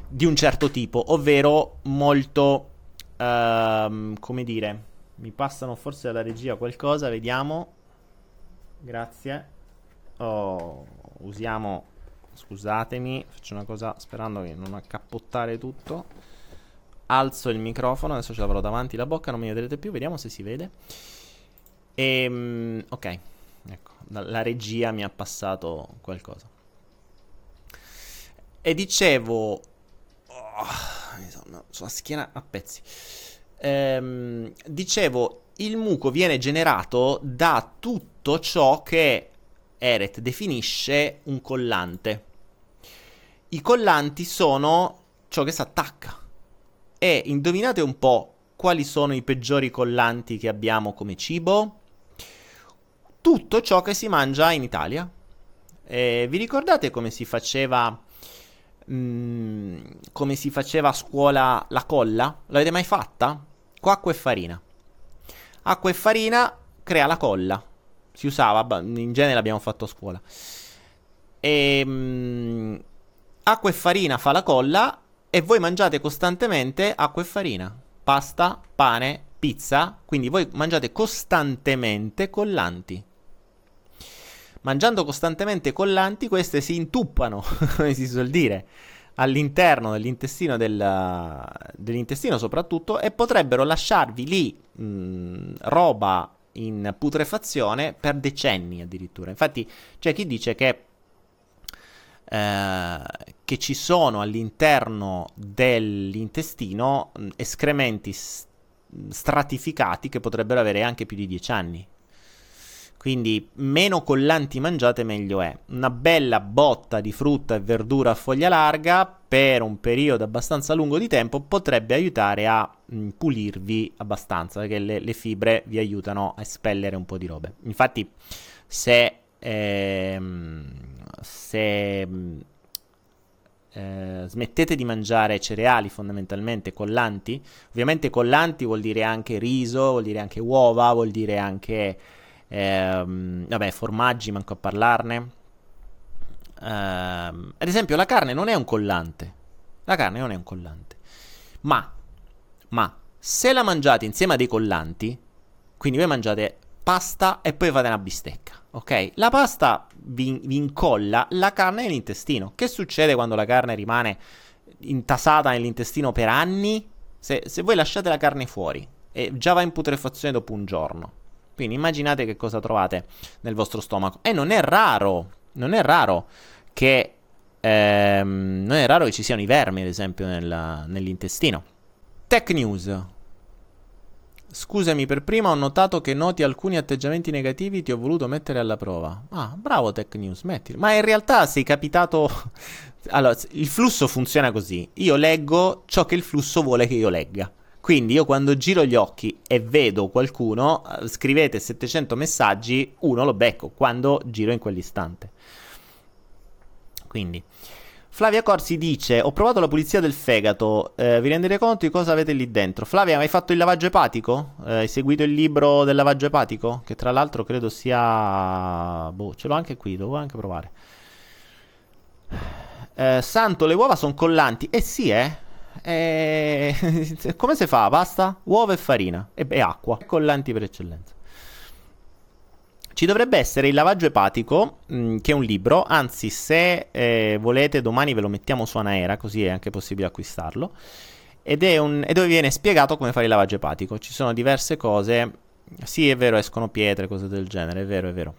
di un certo tipo, ovvero molto, uh, come dire, mi passano forse dalla regia qualcosa, vediamo, grazie. Oh, usiamo, scusatemi, faccio una cosa sperando di non accappottare tutto. Alzo il microfono, adesso ce l'avrò davanti la bocca, non mi vedrete più, vediamo se si vede. E, ehm, ok, ecco, la regia mi ha passato qualcosa. E dicevo... Oh, sulla schiena a pezzi. Ehm, dicevo, il muco viene generato da tutto ciò che Eret definisce un collante. I collanti sono ciò che si attacca. E indovinate un po' quali sono i peggiori collanti che abbiamo come cibo? Tutto ciò che si mangia in Italia. E vi ricordate come si faceva mm, come si faceva a scuola la colla? L'avete mai fatta? Con acqua e farina. Acqua e farina crea la colla si usava, in genere l'abbiamo fatto a scuola. E, mh, acqua e farina fa la colla e voi mangiate costantemente acqua e farina, pasta, pane, pizza, quindi voi mangiate costantemente collanti. Mangiando costantemente collanti, queste si intuppano, come si suol dire, all'interno dell'intestino, del, dell'intestino soprattutto e potrebbero lasciarvi lì mh, roba in putrefazione per decenni addirittura. Infatti c'è chi dice che, eh, che ci sono all'interno dell'intestino escrementi stratificati che potrebbero avere anche più di 10 anni. Quindi meno collanti mangiate meglio è. Una bella botta di frutta e verdura a foglia larga per un periodo abbastanza lungo di tempo potrebbe aiutare a mh, mm, pulirvi abbastanza perché le, le, fibre vi aiutano a espellere un po' di robe. Infatti se, ehm, se mm, eh, smettete di mangiare cereali fondamentalmente collanti, ovviamente collanti vuol dire anche riso, vuol dire anche uova, vuol dire anche Ehm, vabbè, formaggi, manco a parlarne. Ehm, ad esempio, la carne non è un collante. La carne non è un collante. Ma, ma, se la mangiate insieme a dei collanti, quindi voi mangiate pasta e poi fate una bistecca, ok? La pasta vi, vi incolla la carne nell'intestino. Che succede quando la carne rimane intasata nell'intestino per anni? Se, se voi lasciate la carne fuori e già va in putrefazione dopo un giorno, quindi immaginate che cosa trovate nel vostro stomaco. E non è raro, non è raro che, ehm, non è raro che ci siano i vermi, ad esempio, nella, nell'intestino. Tech News. Scusami, per prima ho notato che noti alcuni atteggiamenti negativi, ti ho voluto mettere alla prova. Ah, bravo Tech News, mettilo. Ma in realtà sei capitato... allora, il flusso funziona così. Io leggo ciò che il flusso vuole che io legga. Quindi io quando giro gli occhi e vedo qualcuno, eh, scrivete 700 messaggi, uno lo becco quando giro in quell'istante. Quindi... Flavia Corsi dice: Ho provato la pulizia del fegato. Eh, vi rendete conto di cosa avete lì dentro? Flavia, hai fatto il lavaggio epatico? Eh, hai seguito il libro del lavaggio epatico? Che tra l'altro credo sia. Boh, ce l'ho anche qui, devo anche provare. Eh, santo, le uova sono collanti. Eh sì, eh. Eh... Come si fa? Basta? Uova e farina e, e acqua. Collanti per eccellenza. Ci dovrebbe essere il lavaggio epatico, mh, mm, che è un libro, anzi se eh, volete domani ve lo mettiamo su Anaera, così è anche possibile acquistarlo, ed è, un, è dove viene spiegato come fare il lavaggio epatico. Ci sono diverse cose, sì è vero, escono pietre, cose del genere, è vero, è vero.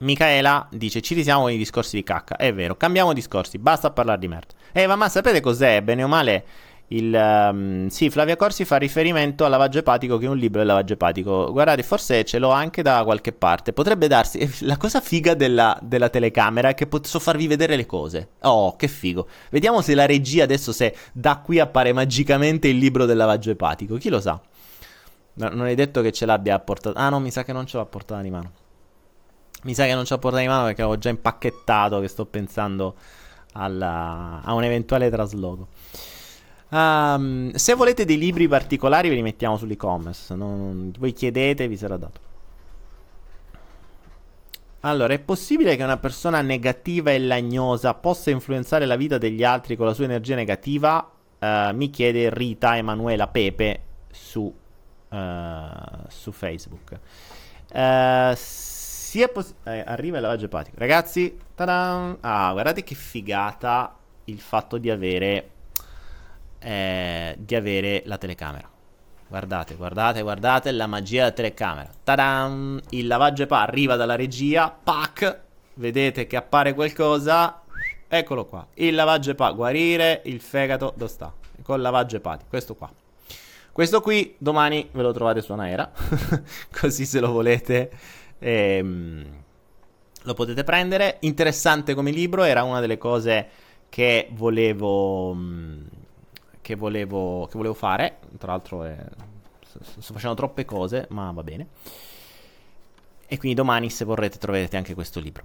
Michaela dice ci risiamo con i discorsi di cacca, è vero, cambiamo discorsi, basta parlare di merda. Eh ma, ma sapete cos'è? Bene o male il, um, sì, Flavia Corsi fa riferimento al lavaggio epatico, che è un libro del lavaggio epatico. Guardate, forse ce l'ho anche da qualche parte. Potrebbe darsi. Eh, la cosa figa della, della telecamera è che posso farvi vedere le cose. Oh, che figo. Vediamo se la regia adesso, se da qui appare magicamente il libro del lavaggio epatico. Chi lo sa? No, non è detto che ce l'abbia portata. Ah, no, mi sa che non ce l'ho a portata di mano. Mi sa che non ce l'ho a portata di mano perché avevo già impacchettato. Che sto pensando alla, a un eventuale trasloco. Um, se volete dei libri particolari ve li mettiamo sull'e-commerce. Non, voi chiedete, vi sarà dato. Allora, è possibile che una persona negativa e lagnosa possa influenzare la vita degli altri con la sua energia negativa? Uh, mi chiede Rita Emanuela Pepe su, uh, su Facebook. Uh, sia poss- eh, arriva il lavaggio epatico. Ragazzi, ta-da! ah, guardate che figata il fatto di avere eh, di avere la telecamera. Guardate, guardate, guardate la magia della telecamera. Tadam! Il lavaggio EPA arriva dalla regia, pac! Vedete che appare qualcosa. Eccolo qua. Il lavaggio EPA, guarire il fegato, dove sta? Col lavaggio epatico, questo qua. Questo qui domani ve lo trovate su Anaera, così se lo volete ehm, lo potete prendere. Interessante come libro, era una delle cose che volevo... Mm, che volevo, che volevo fare. Tra l'altro è, sto facendo troppe cose, ma va bene. E quindi domani, se vorrete, troverete anche questo libro.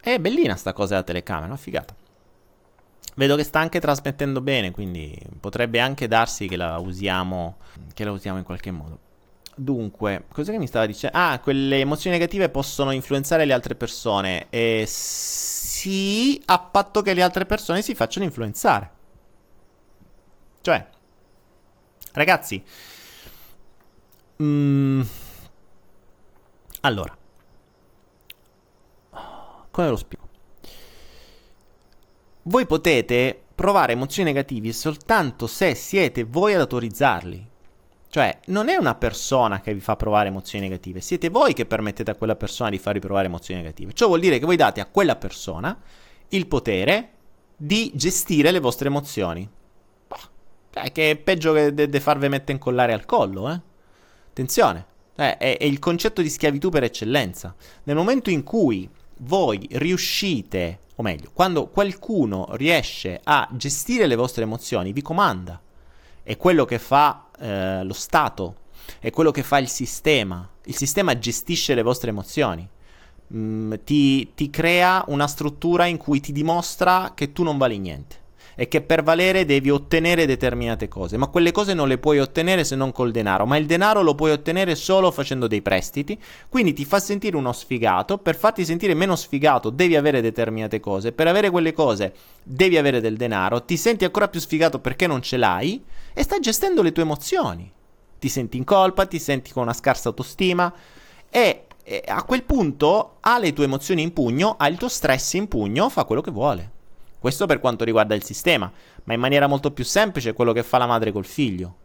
È bellina sta cosa della telecamera, una figata. Vedo che sta anche trasmettendo bene, quindi potrebbe anche darsi che la usiamo, che la usiamo in qualche modo. Dunque, cosa che mi stava dicendo? Ah, quelle emozioni negative possono influenzare le altre persone. E sì, a patto che le altre persone si facciano influenzare. Cioè, ragazzi, mm, allora, come lo spiego? Voi potete provare emozioni negative soltanto se siete voi ad autorizzarli. Cioè, non è una persona che vi fa provare emozioni negative, siete voi che permettete a quella persona di farvi provare emozioni negative. Ciò vuol dire che voi date a quella persona il potere di gestire le vostre emozioni. Cioè, che è peggio che de, de farvi mettere incollare al collo, eh. Attenzione, eh, è, è il concetto di schiavitù per eccellenza. Nel momento in cui voi riuscite, o meglio, quando qualcuno riesce a gestire le vostre emozioni, vi comanda. È quello che fa eh, lo Stato, è quello che fa il sistema. Il sistema gestisce le vostre emozioni. Mm, ti, ti crea una struttura in cui ti dimostra che tu non vali niente è che per valere devi ottenere determinate cose, ma quelle cose non le puoi ottenere se non col denaro, ma il denaro lo puoi ottenere solo facendo dei prestiti, quindi ti fa sentire uno sfigato, per farti sentire meno sfigato devi avere determinate cose, per avere quelle cose devi avere del denaro, ti senti ancora più sfigato perché non ce l'hai e stai gestendo le tue emozioni. Ti senti in colpa, ti senti con una scarsa autostima e a quel punto ha le tue emozioni in pugno, ha il tuo stress in pugno, fa quello che vuole. Questo per quanto riguarda il sistema, ma in maniera molto più semplice è quello che fa la madre col figlio.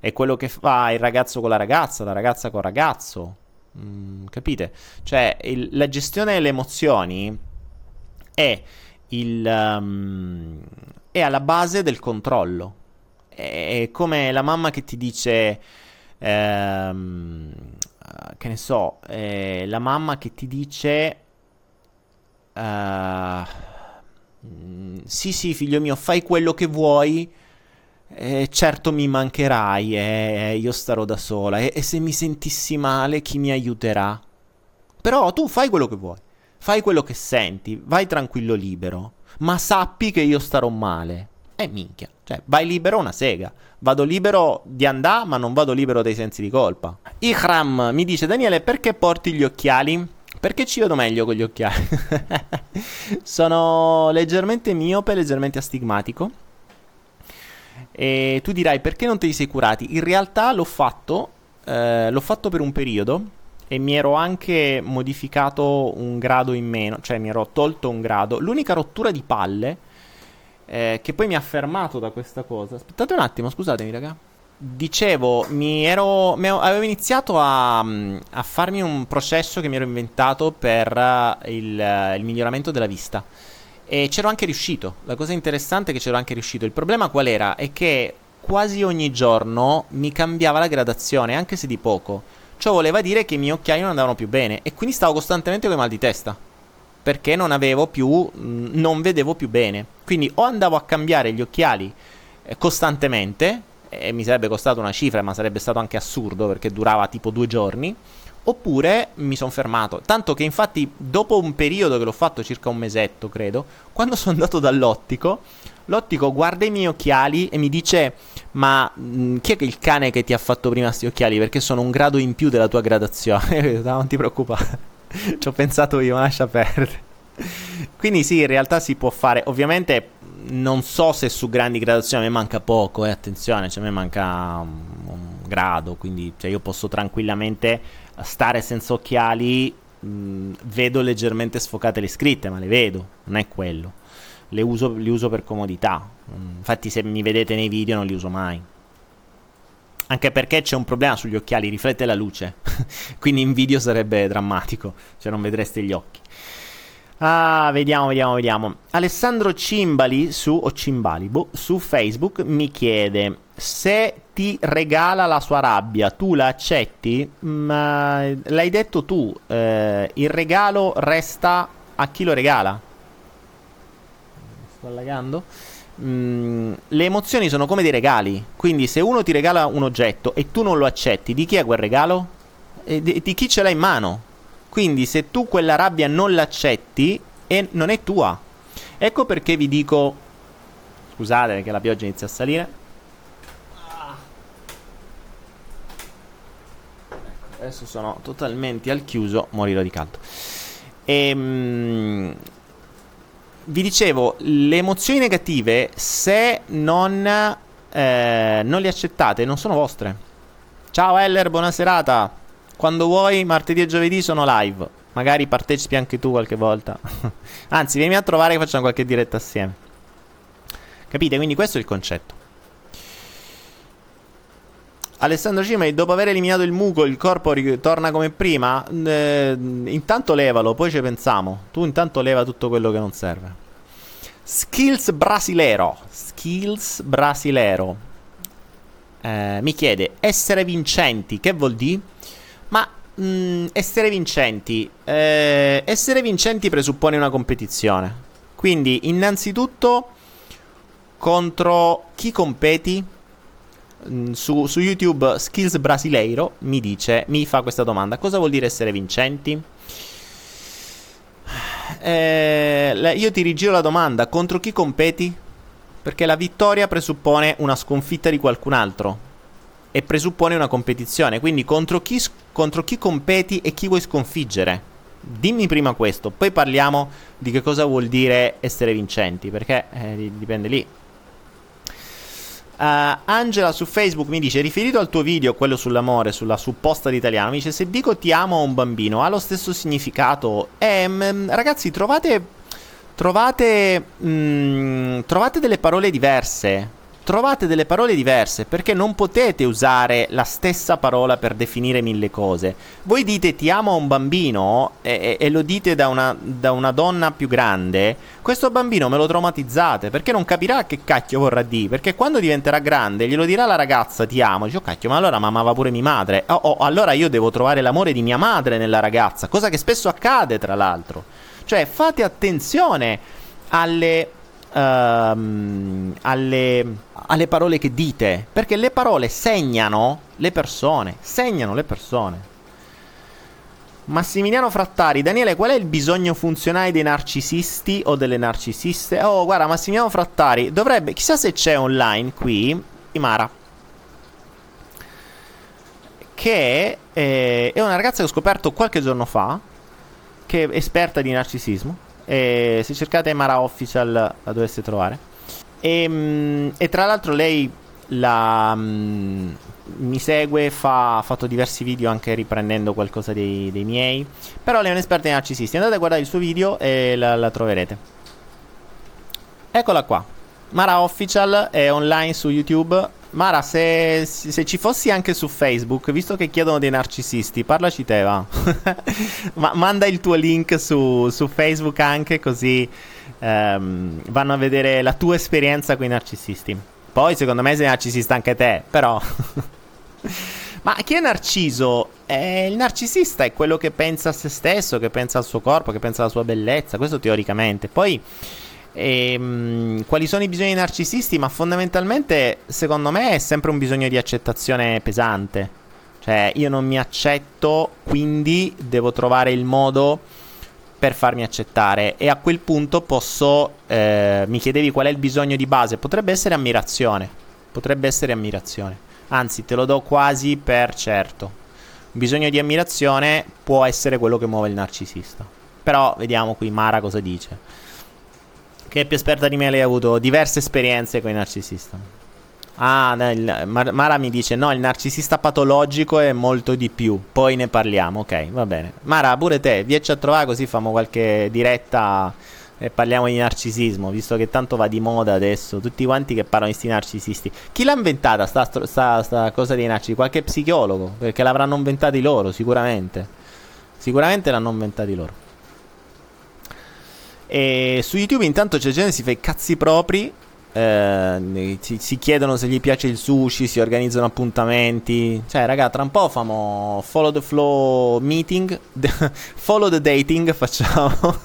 È quello che fa il ragazzo con la ragazza, la ragazza col ragazzo. Mm, capite? Cioè, il, la gestione delle emozioni è, il, um, è alla base del controllo. È come la mamma che ti dice ehm, che ne so, la mamma che ti dice... Uh, sì, sì, figlio mio, fai quello che vuoi. Eh, certo mi mancherai, eh, io starò da sola. E, e se mi sentissi male, chi mi aiuterà? Però tu fai quello che vuoi. Fai quello che senti, vai tranquillo libero. Ma sappi che io starò male. E eh, minchia, cioè, vai libero una sega. Vado libero di andare, ma non vado libero dai sensi di colpa. Ikram mi dice: Daniele, perché porti gli occhiali? Perché ci vedo meglio con gli occhiali. Sono leggermente miope, leggermente astigmatico. E tu dirai perché non te li sei curati? In realtà l'ho fatto, eh, l'ho fatto per un periodo e mi ero anche modificato un grado in meno, cioè mi ero tolto un grado. L'unica rottura di palle eh, che poi mi ha fermato da questa cosa. Aspettate un attimo, scusatemi, raga. Dicevo, mi ero, mi avevo iniziato a, a, farmi un processo che mi ero inventato per uh, il, uh, il miglioramento della vista. E c'ero anche riuscito. La cosa interessante è che c'ero anche riuscito. Il problema qual era? È che quasi ogni giorno mi cambiava la gradazione, anche se di poco. Ciò voleva dire che i miei occhiali non andavano più bene e quindi stavo costantemente con mal di testa. Perché non avevo più, non vedevo più bene. Quindi o andavo a cambiare gli occhiali eh, costantemente, e mi sarebbe costato una cifra, ma sarebbe stato anche assurdo perché durava tipo due giorni. Oppure mi sono fermato. Tanto che infatti dopo un periodo che l'ho fatto, circa un mesetto credo, quando sono andato dall'ottico, l'ottico guarda i miei occhiali e mi dice ma mh, mm, chi è il cane che ti ha fatto prima questi occhiali? Perché sono un grado in più della tua gradazione. non ti preoccupare. Ci ho pensato io, lascia perdere. Quindi sì, in realtà si può fare. Ovviamente non so se su grandi gradazioni a me manca poco, eh, attenzione, cioè a me manca un, un grado, quindi cioè, io posso tranquillamente stare senza occhiali, mh, vedo leggermente sfocate le scritte, ma le vedo, non è quello. Le uso, le uso per comodità, infatti se mi vedete nei video non li uso mai. Anche perché c'è un problema sugli occhiali, riflette la luce, quindi in video sarebbe drammatico, cioè non vedreste gli occhi. Ah, vediamo, vediamo, vediamo. Alessandro Cimbali su, o Cimbali, boh, su Facebook mi chiede se ti regala la sua rabbia, tu la accetti? Ma l'hai detto tu, eh, il regalo resta a chi lo regala. Sto allagando? Mm, le emozioni sono come dei regali, quindi se uno ti regala un oggetto e tu non lo accetti, di chi è quel regalo? E di, di chi ce l'ha in mano? Quindi se tu quella rabbia non l'accetti, e non è tua. Ecco perché vi dico... Scusate perché la pioggia inizia a salire. Adesso sono totalmente al chiuso, morirò di caldo. Ehm, vi dicevo, le emozioni negative, se non, eh, non le accettate, non sono vostre. Ciao Eller, buona serata. Quando vuoi, martedì e giovedì sono live. Magari partecipi anche tu qualche volta. Anzi, vieni a trovare che facciamo qualche diretta assieme. Capite? Quindi questo è il concetto. Alessandro Cimei, dopo aver eliminato il muco, il corpo ritorna come prima? Eh, intanto levalo, poi ci pensiamo. Tu intanto leva tutto quello che non serve. Skills Brasilero. Skills Brasilero. Eh, mi chiede, essere vincenti, che vuol dire? Ma mh, mm, essere vincenti. Eh, essere vincenti presuppone una competizione. Quindi, innanzitutto, contro chi competi? Mm, su, su, YouTube Skills Brasileiro mi dice, mi fa questa domanda: cosa vuol dire essere vincenti? Eh, io ti rigiro la domanda: contro chi competi? Perché la vittoria presuppone una sconfitta di qualcun altro e presuppone una competizione. Quindi contro chi, contro chi competi e chi vuoi sconfiggere? Dimmi prima questo, poi parliamo di che cosa vuol dire essere vincenti, perché eh, dipende lì. Uh, Angela su Facebook mi dice: Riferito al tuo video, quello sull'amore, sulla supposta di italiano, mi dice: Se dico ti amo a un bambino, ha lo stesso significato? Eh, mh, ragazzi, trovate. Trovate. Mh, trovate delle parole diverse trovate delle parole diverse perché non potete usare la stessa parola per definire mille cose. Voi dite ti amo a un bambino e, e, e lo dite da una, da una, donna più grande, questo bambino me lo traumatizzate perché non capirà che cacchio vorrà dire, perché quando diventerà grande glielo dirà la ragazza ti amo, dice oh cacchio ma allora mi amava pure mia madre, oh, oh allora io devo trovare l'amore di mia madre nella ragazza, cosa che spesso accade tra l'altro. Cioè fate attenzione alle ehm, alle, alle parole che dite, perché le parole segnano le persone, segnano le persone. Massimiliano Frattari, Daniele, qual è il bisogno funzionale dei narcisisti o delle narcisiste? Oh, guarda, Massimiliano Frattari dovrebbe, chissà se c'è online qui, Imara, che eh, è una ragazza che ho scoperto qualche giorno fa, che è esperta di narcisismo e se cercate Mara Official la dovreste trovare. E, mm, e tra l'altro lei la, mm, mi segue, fa, ha fatto diversi video anche riprendendo qualcosa dei, dei, miei. Però lei è un'esperta in narcisisti. Andate a guardare il suo video e la, la troverete. Eccola qua. Mara Official è online su YouTube. Mara, se, se, ci fossi anche su Facebook, visto che chiedono dei narcisisti, parlaci te, va. Ma manda il tuo link su, su Facebook anche, così um, vanno a vedere la tua esperienza con i narcisisti. Poi, secondo me, sei narcisista anche te, però. Ma chi è narciso? Eh, il narcisista è quello che pensa a se stesso, che pensa al suo corpo, che pensa alla sua bellezza, questo teoricamente. Poi e, ehm, mh, quali sono i bisogni narcisisti? Ma fondamentalmente, secondo me, è sempre un bisogno di accettazione pesante. Cioè, io non mi accetto, quindi devo trovare il modo per farmi accettare. E a quel punto posso. Eh, mi chiedevi qual è il bisogno di base? Potrebbe essere ammirazione. Potrebbe essere ammirazione. Anzi, te lo do quasi per certo. Un bisogno di ammirazione può essere quello che muove il narcisista. Però vediamo qui Mara cosa dice che è più esperta di me, lei ha avuto diverse esperienze con i narcisista. Ah, il, Mar- Mara mi dice: No, il narcisista patologico è molto di più. Poi ne parliamo. Ok, va bene. Mara, pure te, vieci a trovare così famo qualche diretta e parliamo di narcisismo. Visto che tanto va di moda adesso. Tutti quanti che parlano di questi narcisisti. Chi l'ha inventata sta, sta, sta cosa dei narcisi? Qualche psicologo. Perché l'avranno inventati loro, sicuramente. Sicuramente l'hanno inventati loro. E su YouTube intanto c'è gente che si fa i cazzi propri. Eh, si, si, chiedono se gli piace il sushi, si organizzano appuntamenti. Cioè, raga, tra un po' famo follow the flow meeting, follow the dating facciamo.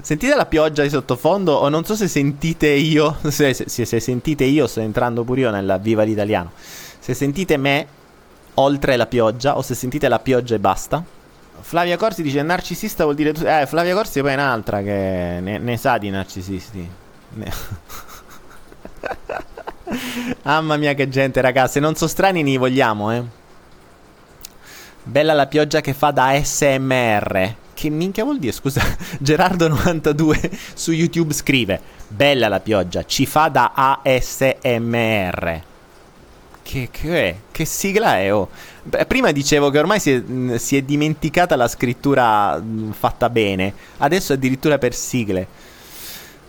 sentite la pioggia di sottofondo o non so se sentite io, se, se, se, sentite io, sto entrando pure io nella viva l'italiano. Se sentite me oltre la pioggia o se sentite la pioggia e basta. Flavia Corsi dice narcisista vuol dire... Eh, Flavia Corsi poi è un'altra che ne, ne sa di narcisisti. Ne... Mamma mia che gente, ragazzi. Non so strani ne vogliamo, eh. Bella la pioggia che fa da SMR. Che minchia vuol dire? Scusa, Gerardo92 su YouTube scrive: Bella la pioggia, ci fa da ASMR. Che, che è? Che sigla è? Oh? Prima dicevo che ormai si è, si è dimenticata la scrittura fatta bene. Adesso addirittura per sigle.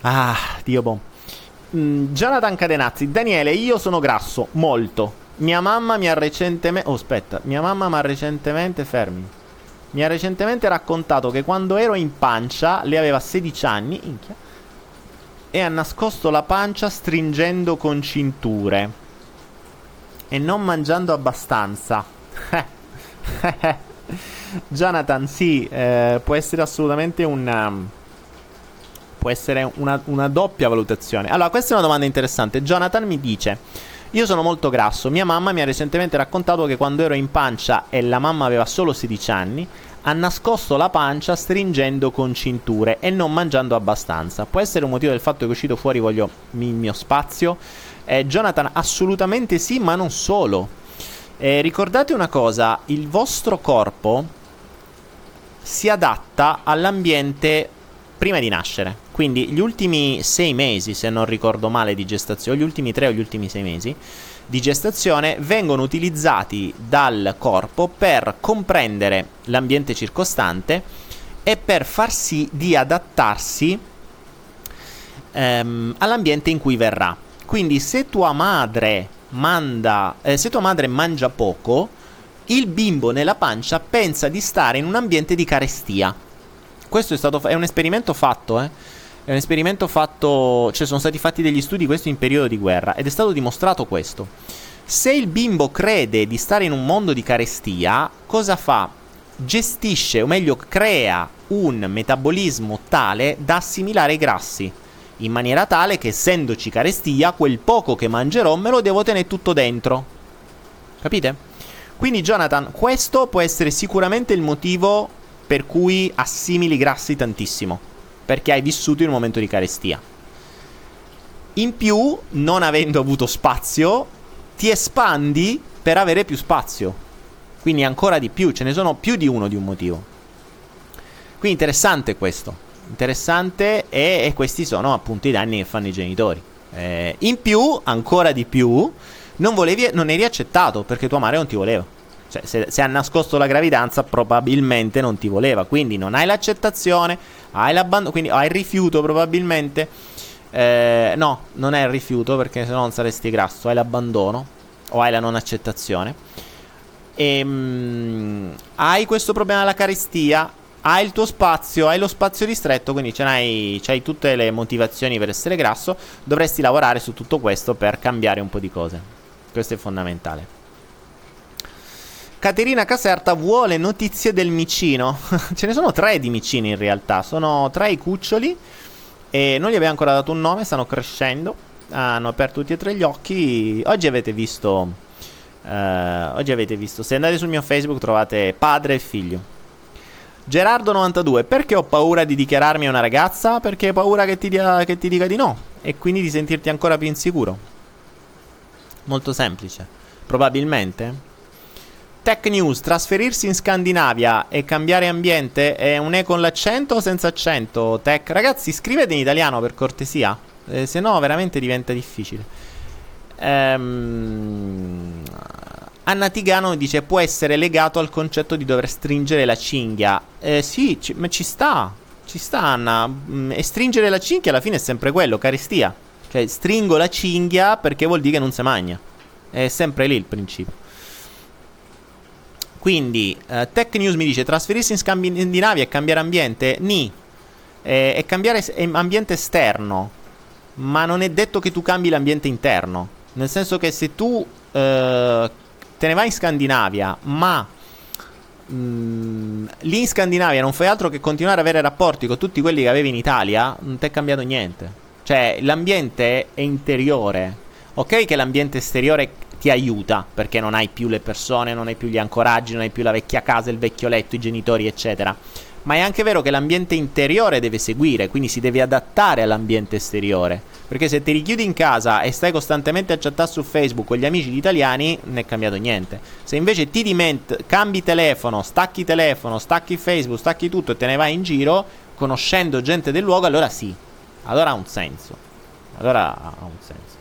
Ah, Dio boh. Mm, Jonathan Cadenazzi, Daniele, io sono grasso, molto. Mia mamma mi ha recentemente... Oh, aspetta, mia mamma mi ha recentemente... Fermi. Mi ha recentemente raccontato che quando ero in pancia, lei aveva 16 anni, inchia, e ha nascosto la pancia stringendo con cinture e non mangiando abbastanza. Jonathan, sì, eh, può essere assolutamente un... Um, può essere una, una doppia valutazione. Allora, questa è una domanda interessante. Jonathan mi dice... Io sono molto grasso. Mia mamma mi ha recentemente raccontato che quando ero in pancia e la mamma aveva solo 16 anni, ha nascosto la pancia stringendo con cinture e non mangiando abbastanza. Può essere un motivo del fatto che è uscito fuori voglio il mio spazio? Eh, Jonathan, assolutamente sì, ma non solo. Eh, ricordate una cosa, il vostro corpo si adatta all'ambiente prima di nascere. Quindi gli ultimi sei mesi, se non ricordo male, di gestazione, gli ultimi tre o gli ultimi sei mesi di gestazione vengono utilizzati dal corpo per comprendere l'ambiente circostante e per far sì di adattarsi ehm, all'ambiente in cui verrà. Quindi se tua madre manda, eh, se tua madre mangia poco, il bimbo nella pancia pensa di stare in un ambiente di carestia. Questo è, stato, è un esperimento fatto, eh. È un esperimento fatto, cioè sono stati fatti degli studi questo in periodo di guerra ed è stato dimostrato questo. Se il bimbo crede di stare in un mondo di carestia, cosa fa? Gestisce, o meglio crea un metabolismo tale da assimilare i grassi in maniera tale che essendoci carestia, quel poco che mangerò me lo devo tenere tutto dentro. Capite? Quindi Jonathan, questo può essere sicuramente il motivo per cui assimili grassi tantissimo, perché hai vissuto in un momento di carestia. In più, non avendo avuto spazio, ti espandi per avere più spazio. Quindi ancora di più, ce ne sono più di uno di un motivo. Quindi interessante questo interessante e, e, questi sono appunto i danni che fanno i genitori. Eh, in più, ancora di più, non, volevi, non eri accettato perché tua madre non ti voleva. Cioè, se, se, ha nascosto la gravidanza, probabilmente non ti voleva. Quindi non hai l'accettazione, hai l'abbandono, quindi hai il rifiuto probabilmente. Eh, no, non è il rifiuto perché se no non saresti grasso, hai l'abbandono o hai la non accettazione. E, mm, hai questo problema della carestia, hai il tuo spazio, hai lo spazio ristretto, quindi ce n'hai, c'hai tutte le motivazioni per essere grasso, dovresti lavorare su tutto questo per cambiare un po' di cose. Questo è fondamentale. Caterina Caserta vuole notizie del micino. Ce ne sono tre di micini in realtà, sono tre i cuccioli e non gli abbiamo ancora dato un nome, stanno crescendo, hanno aperto tutti e tre gli occhi. Oggi avete visto... Uh, oggi avete visto, se andate sul mio Facebook trovate padre e figlio. Gerardo92, perché ho paura di dichiararmi a una ragazza? Perché ho paura che ti, dia, che ti dica di no e quindi di sentirti ancora più insicuro. Molto semplice. Probabilmente. Tech News, trasferirsi in Scandinavia e cambiare ambiente è un E con l'accento o senza accento? Tech, ragazzi, scrivete in italiano per cortesia, eh, se no veramente diventa difficile. Ehm, Anna Tigano dice può essere legato al concetto di dover stringere la cinghia. Eh, sì, ci, ma ci sta, ci sta Anna. Mm, e stringere la cinghia alla fine è sempre quello, carestia. Cioè stringo la cinghia perché vuol dire che non si magna. È sempre lì il principio. Quindi, uh, Tech News mi dice trasferirsi in Scandinavia e cambiare ambiente? Ni. Eh, e cambiare ambiente esterno. Ma non è detto che tu cambi l'ambiente interno. Nel senso che se tu... Uh, te ne vai in Scandinavia, ma mh, mm, lì in Scandinavia non fai altro che continuare ad avere rapporti con tutti quelli che avevi in Italia, non ti è cambiato niente. Cioè, l'ambiente è interiore. Ok che l'ambiente esteriore ti aiuta, perché non hai più le persone, non hai più gli ancoraggi, non hai più la vecchia casa, il vecchio letto, i genitori, eccetera. Ma è anche vero che l'ambiente interiore deve seguire, quindi si deve adattare all'ambiente esteriore. Perché se ti richiudi in casa e stai costantemente a chattare su Facebook con gli amici italiani, non è cambiato niente. Se invece ti diment- cambi telefono, stacchi telefono, stacchi Facebook, stacchi tutto e te ne vai in giro, conoscendo gente del luogo, allora sì. Allora ha un senso. Allora ha un senso.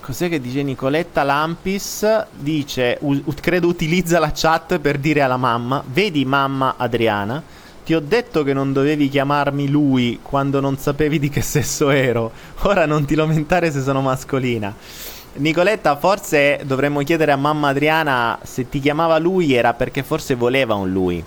Cos'è che dice Nicoletta Lampis? Dice, u- credo utilizza la chat per dire alla mamma, vedi mamma Adriana, ti ho detto che non dovevi chiamarmi lui quando non sapevi di che sesso ero. Ora non ti lamentare se sono mascolina. Nicoletta, forse dovremmo chiedere a mamma Adriana se ti chiamava lui era perché forse voleva un lui.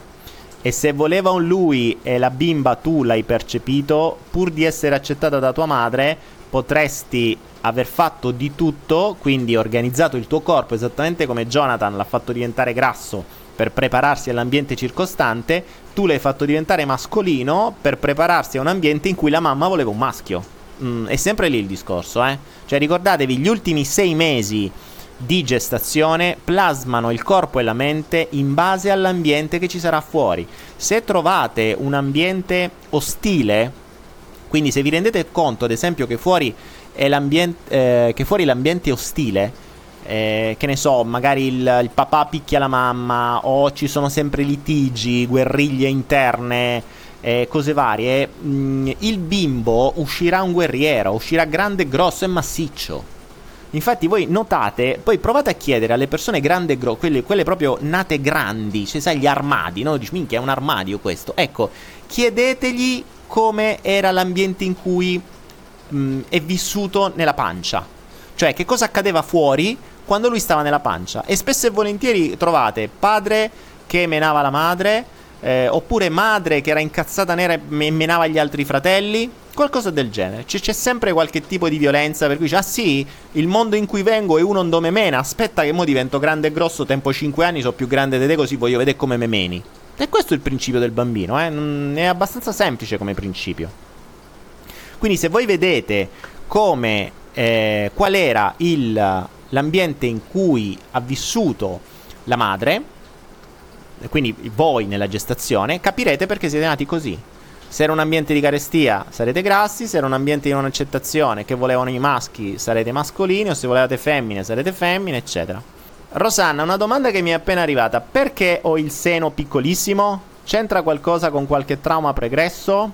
E se voleva un lui e la bimba tu l'hai percepito, pur di essere accettata da tua madre, potresti aver fatto di tutto, quindi organizzato il tuo corpo esattamente come Jonathan l'ha fatto diventare grasso per prepararsi all'ambiente circostante, tu l'hai fatto diventare mascolino per prepararsi a un ambiente in cui la mamma voleva un maschio. Mm, è sempre lì il discorso, eh? Cioè ricordatevi, gli ultimi sei mesi di gestazione plasmano il corpo e la mente in base all'ambiente che ci sarà fuori. Se trovate un ambiente ostile, quindi se vi rendete conto ad esempio che fuori, eh, che fuori l'ambiente è ostile, eh, che ne so, magari il, il, papà picchia la mamma o ci sono sempre litigi, guerriglie interne, eh, cose varie, mh, mm, il bimbo uscirà un guerriero, uscirà grande, grosso e massiccio. Infatti voi notate, poi provate a chiedere alle persone grandi e grosse, quelle, quelle, proprio nate grandi, cioè sai gli armadi, no? Dici minchia è un armadio questo. Ecco, chiedetegli come era l'ambiente in cui mh, è vissuto nella pancia. Cioè, che cosa accadeva fuori quando lui stava nella pancia. E spesso e volentieri trovate padre che menava la madre, eh, oppure madre che era incazzata nera e menava gli altri fratelli, qualcosa del genere. C- c'è sempre qualche tipo di violenza per cui dice, ah sì, il mondo in cui vengo è uno dove mena, aspetta che mo divento grande e grosso, tempo 5 anni, sono più grande di te così voglio vedere come me meni. E questo è il principio del bambino, eh? è abbastanza semplice come principio. Quindi se voi vedete come, eh, qual era il, l'ambiente in cui ha vissuto la madre, quindi voi nella gestazione, capirete perché siete nati così. Se era un ambiente di carestia sarete grassi, se era un ambiente di non accettazione che volevano i maschi sarete mascolini o se volevate femmine sarete femmine, eccetera. Rosanna, una domanda che mi è appena arrivata. Perché ho il seno piccolissimo? C'entra qualcosa con qualche trauma pregresso?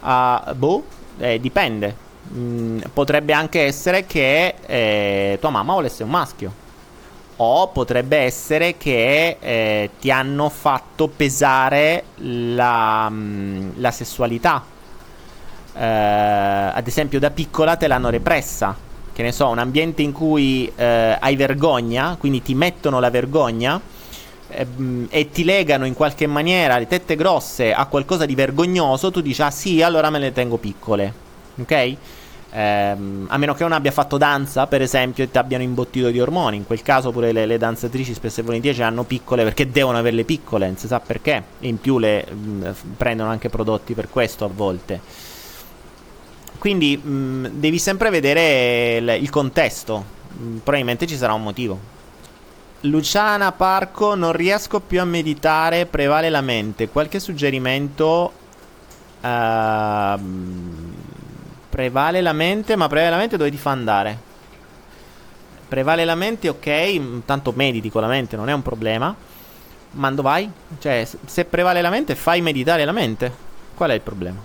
Uh, boh, eh, dipende. Mm, potrebbe anche essere che eh, tua mamma volesse un maschio o potrebbe essere che eh, ti hanno fatto pesare la, mm, la sessualità. Eh, ad esempio, da piccola te l'hanno repressa. Che ne so, un ambiente in cui eh, hai vergogna, quindi ti mettono la vergogna ehm, e ti legano in qualche maniera le tette grosse a qualcosa di vergognoso, tu dici, ah sì, allora me le tengo piccole. Ok? Ehm, a meno che non abbia fatto danza, per esempio, e ti abbiano imbottito di ormoni. In quel caso, pure le, le danzatrici spesso e volentieri hanno piccole perché devono averle piccole, non si sa perché. E in più le mh, mm, prendono anche prodotti per questo a volte. Quindi mh, mm, devi sempre vedere il, il contesto. Mh, mm, probabilmente ci sarà un motivo. Luciana Parco, non riesco più a meditare, prevale la mente. Qualche suggerimento? Uh, Prevale la mente, ma prevale la mente dove ti fa andare? Prevale la mente, ok, tanto mediti con la mente, non è un problema. Ma dove vai? Cioè, se prevale la mente, fai meditare la mente. Qual è il problema?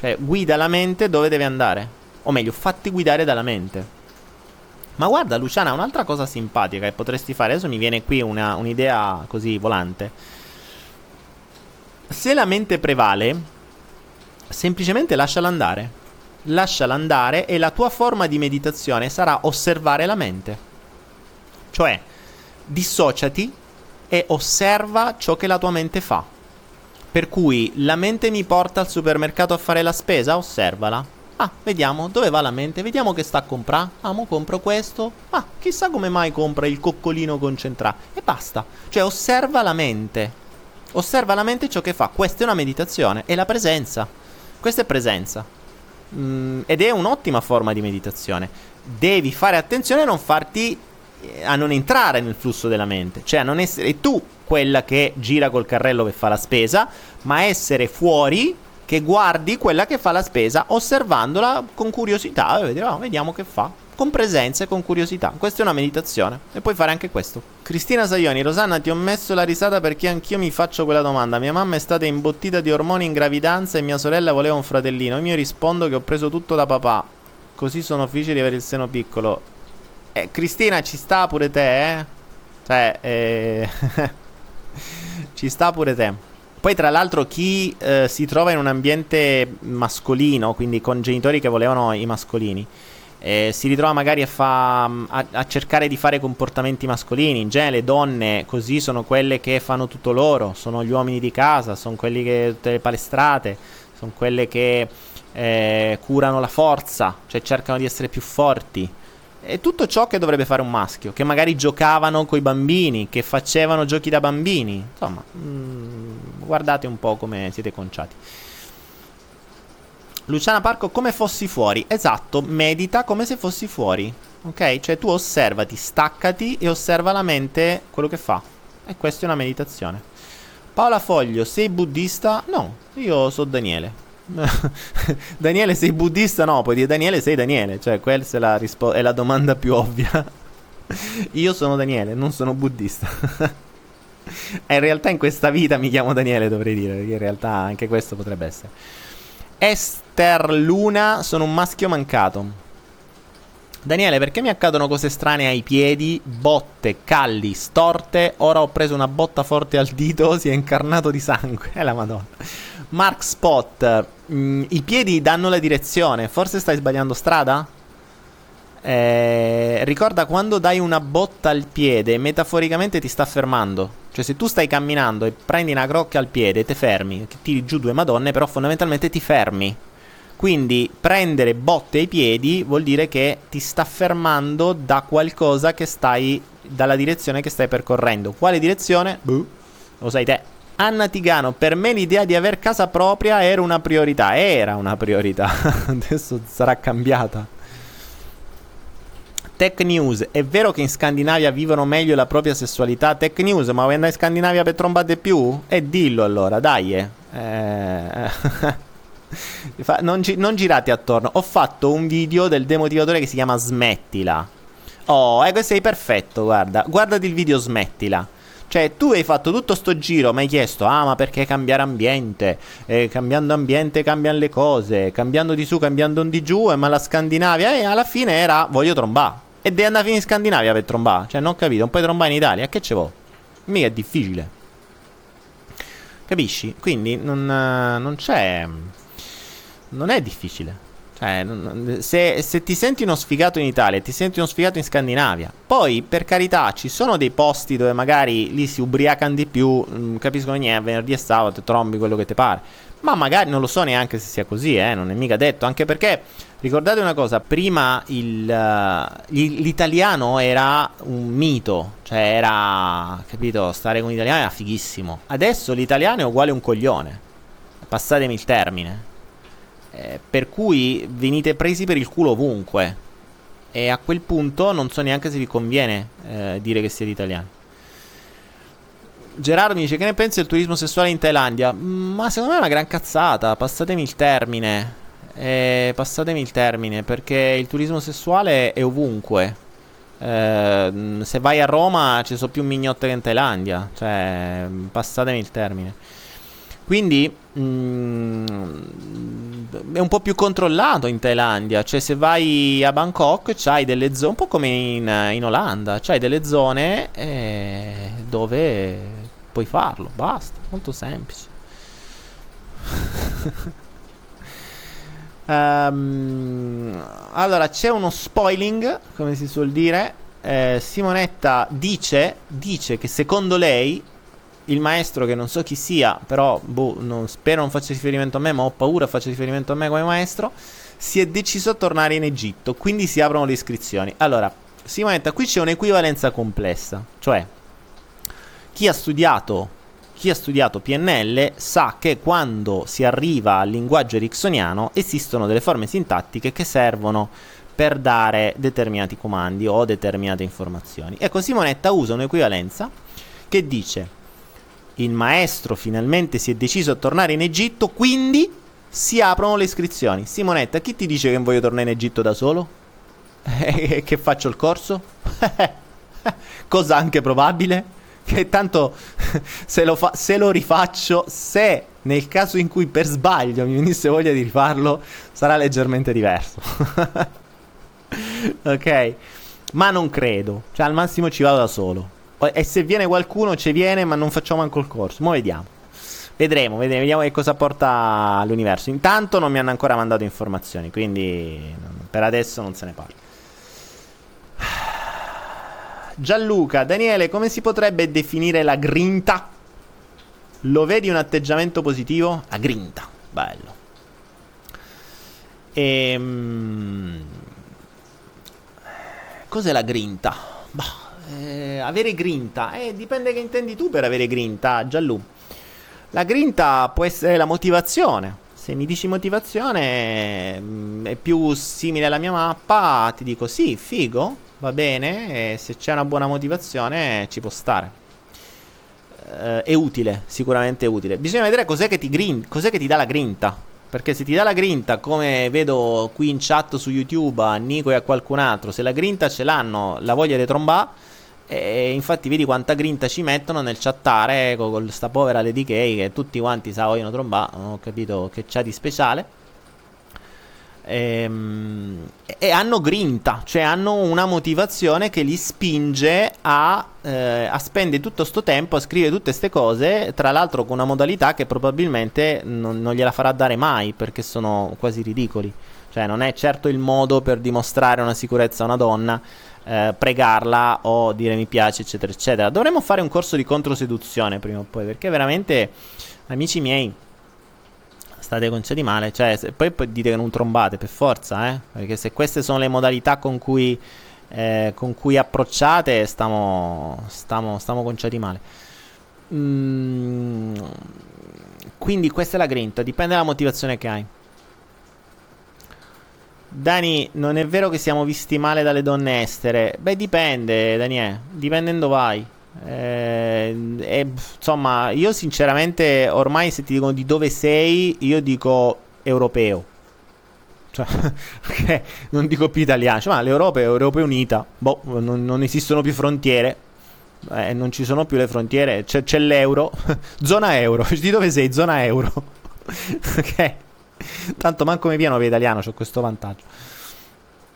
Cioè, guida la mente dove deve andare. O meglio, fatti guidare dalla mente. Ma guarda, Luciana, un'altra cosa simpatica che potresti fare. Adesso mi viene qui una, un'idea così volante. Se la mente prevale, semplicemente lasciala andare lasciala andare e la tua forma di meditazione sarà osservare la mente. Cioè, dissociati e osserva ciò che la tua mente fa. Per cui la mente mi porta al supermercato a fare la spesa, osservala. Ah, vediamo dove va la mente, vediamo che sta a comprare. Ah, mo compro questo. Ah, chissà come mai compra il coccolino concentrato. E basta. Cioè, osserva la mente. Osserva la mente ciò che fa. Questa è una meditazione. È la presenza. Questa è presenza. Mm, ed è un'ottima forma di meditazione. Devi fare attenzione a non farti eh, a non entrare nel flusso della mente, cioè a non essere tu quella che gira col carrello che fa la spesa, ma essere fuori che guardi quella che fa la spesa, osservandola con curiosità e oh, vediamo che fa con presenza e con curiosità. Questa è una meditazione e puoi fare anche questo. Cristina Saioni, Rosanna, ti ho messo la risata perché anch'io mi faccio quella domanda. Mia mamma è stata imbottita di ormoni in gravidanza e mia sorella voleva un fratellino. Io rispondo che ho preso tutto da papà. Così sono felice di avere il seno piccolo. Eh, Cristina, ci sta pure te, eh? Cioè, eh... ci sta pure te. Poi, tra l'altro, chi eh, si trova in un ambiente mascolino, quindi con genitori che volevano i mascolini, eh, si ritrova magari a, fa, a, a, cercare di fare comportamenti mascolini. In genere le donne così sono quelle che fanno tutto loro, sono gli uomini di casa, sono quelli che tutte le palestrate, sono quelle che eh, curano la forza, cioè cercano di essere più forti. È tutto ciò che dovrebbe fare un maschio, che magari giocavano con i bambini, che facevano giochi da bambini. Insomma, mh, mm, guardate un po' come siete conciati. Luciana Parco come fossi fuori. Esatto, medita come se fossi fuori. Ok? Cioè tu osservati, staccati e osserva la mente quello che fa. E questa è una meditazione. Paola Foglio, sei buddista? No, io sono Daniele. Daniele, sei buddista? No, puoi dire Daniele, sei Daniele. Cioè, questa è la, rispo- è la domanda più ovvia. io sono Daniele, non sono buddista. in realtà in questa vita mi chiamo Daniele, dovrei dire, perché in realtà anche questo potrebbe essere. Esther Luna, sono un maschio mancato. Daniele, perché mi accadono cose strane ai piedi? Botte, calli, storte. Ora ho preso una botta forte al dito, si è incarnato di sangue. È la madonna. Mark Spot, mh, mm, i piedi danno la direzione. Forse stai sbagliando strada? Eh, ricorda quando dai una botta al piede, metaforicamente ti sta fermando. Cioè, se tu stai camminando e prendi una crocca al piede, ti fermi, tiri giù due madonne, però fondamentalmente ti fermi. Quindi prendere botte ai piedi vuol dire che ti sta fermando da qualcosa che stai. dalla direzione che stai percorrendo. Quale direzione? Buh, lo sai te. Anna Tigano, per me l'idea di aver casa propria era una priorità. Era una priorità. Adesso sarà cambiata. Tech News, è vero che in Scandinavia vivono meglio la propria sessualità? Tech News, ma vuoi andare in Scandinavia per trombate più? E eh, dillo allora, dai. Eh. eh. non, gi- non girate attorno. Ho fatto un video del demotivatore che si chiama Smettila. Oh, ecco, sei perfetto, guarda. Guardati il video Smettila. Cioè, tu hai fatto tutto sto giro, mi hai chiesto, ah, ma perché cambiare ambiente? Eh, cambiando ambiente cambiano le cose, cambiando di su, cambiando di giù, eh, ma la Scandinavia, e eh, alla fine era, voglio trombare. E devi andare in Scandinavia per trombare. Cioè, non capito, non puoi trombare in Italia, che ce vuoi? Mica è difficile. Capisci? Quindi non, non c'è non è difficile. Cioè, se, se, ti senti uno sfigato in Italia, ti senti uno sfigato in Scandinavia. Poi, per carità, ci sono dei posti dove magari lì si ubriacano di più. Mm, capiscono niente, venerdì e sabato trombi quello che ti pare. Ma magari non lo so neanche se sia così, eh, non è mica detto. Anche perché, ricordate una cosa, prima il, uh, l'italiano era un mito. Cioè, era, capito, stare con l'italiano era fighissimo. Adesso l'italiano è uguale a un coglione. Passatemi il termine. Eh, per cui venite presi per il culo ovunque. E a quel punto non so neanche se vi conviene eh, dire che siete italiani. Gerardo mi dice che ne pensi del turismo sessuale in Thailandia? Mm, ma secondo me è una gran cazzata. Passatemi il termine. Eh, passatemi il termine perché il turismo sessuale è ovunque. Eh, se vai a Roma ci sono più mignotte che in Thailandia. Cioè, passatemi il termine. Quindi mm, è un po' più controllato in Thailandia. Cioè, se vai a Bangkok, c'hai delle zone, un po' come in, in Olanda, c'hai delle zone eh, dove puoi farlo. Basta, molto semplice. um, allora, c'è uno spoiling, come si suol dire. Eh, Simonetta dice, dice che secondo lei il maestro che non so chi sia, però boh, non, spero non faccia riferimento a me, ma ho paura faccia riferimento a me come maestro, si è deciso a tornare in Egitto, quindi si aprono le iscrizioni. Allora, Simonetta, qui c'è un'equivalenza complessa, cioè chi ha studiato chi ha studiato PNL sa che quando si arriva al linguaggio ericksoniano esistono delle forme sintattiche che servono per dare determinati comandi o determinate informazioni. Ecco, Simonetta usa un'equivalenza che dice il maestro finalmente si è deciso a tornare in Egitto, quindi si aprono le iscrizioni. Simonetta, chi ti dice che voglio tornare in Egitto da solo? E che faccio il corso? Cosa anche probabile? Che tanto se lo, fa- se lo rifaccio, se nel caso in cui per sbaglio mi venisse voglia di rifarlo, sarà leggermente diverso. ok? Ma non credo. Cioè, al massimo ci vado da solo. E se viene qualcuno, ci viene, ma non facciamo anche il corso. Mo' vediamo. Vedremo, vedremo, vediamo che cosa porta l'universo. Intanto non mi hanno ancora mandato informazioni, quindi per adesso non se ne parla. Gianluca, Daniele, come si potrebbe definire la grinta? Lo vedi un atteggiamento positivo? La grinta, bello. Ehm... Cos'è la grinta? Bah eh, avere grinta, eh, dipende che intendi tu per avere grinta, Giallù. La grinta può essere la motivazione. Se mi dici motivazione mm, è più simile alla mia mappa, ti dico sì, figo, va bene, se c'è una buona motivazione ci può stare. Eh, è utile, sicuramente è utile. Bisogna vedere cos'è che, ti grin- cos'è che ti dà la grinta. Perché se ti dà la grinta, come vedo qui in chat su YouTube a Nico e a qualcun altro, se la grinta ce l'hanno, la voglia di trombare e infatti vedi quanta grinta ci mettono nel chattare con, con sta povera Lady K che tutti quanti sa vogliono trombare, non ho capito che c'ha di speciale. Ehm, e hanno grinta, cioè hanno una motivazione che li spinge a, eh, a spendere tutto questo tempo a scrivere tutte queste cose, tra l'altro con una modalità che probabilmente non, non gliela farà dare mai perché sono quasi ridicoli. Cioè non è certo il modo per dimostrare una sicurezza a una donna, eh, pregarla o dire mi piace, eccetera, eccetera. Dovremmo fare un corso di controseduzione prima o poi, perché veramente, amici miei, state concedi male. Cioè, se, poi, poi, dite che non trombate per forza, eh? Perché se queste sono le modalità con cui, eh, con cui approcciate, stiamo, stiamo, stiamo conciati male. Mm, quindi questa è la grinta, dipende dalla motivazione che hai. Dani, non è vero che siamo visti male dalle donne estere? Beh, dipende, Daniele, dipende dove vai. Eh, e, insomma, io sinceramente ormai se ti dicono di dove sei, io dico europeo. Cioè, okay, non dico più italiano, cioè, ma l'Europa è Europa Unita. Boh, non, non esistono più frontiere. Eh, non ci sono più le frontiere. C'è, c'è l'euro. Zona euro. Di dove sei? Zona euro. ok. Tanto manco mi piano per italiano, ho questo vantaggio.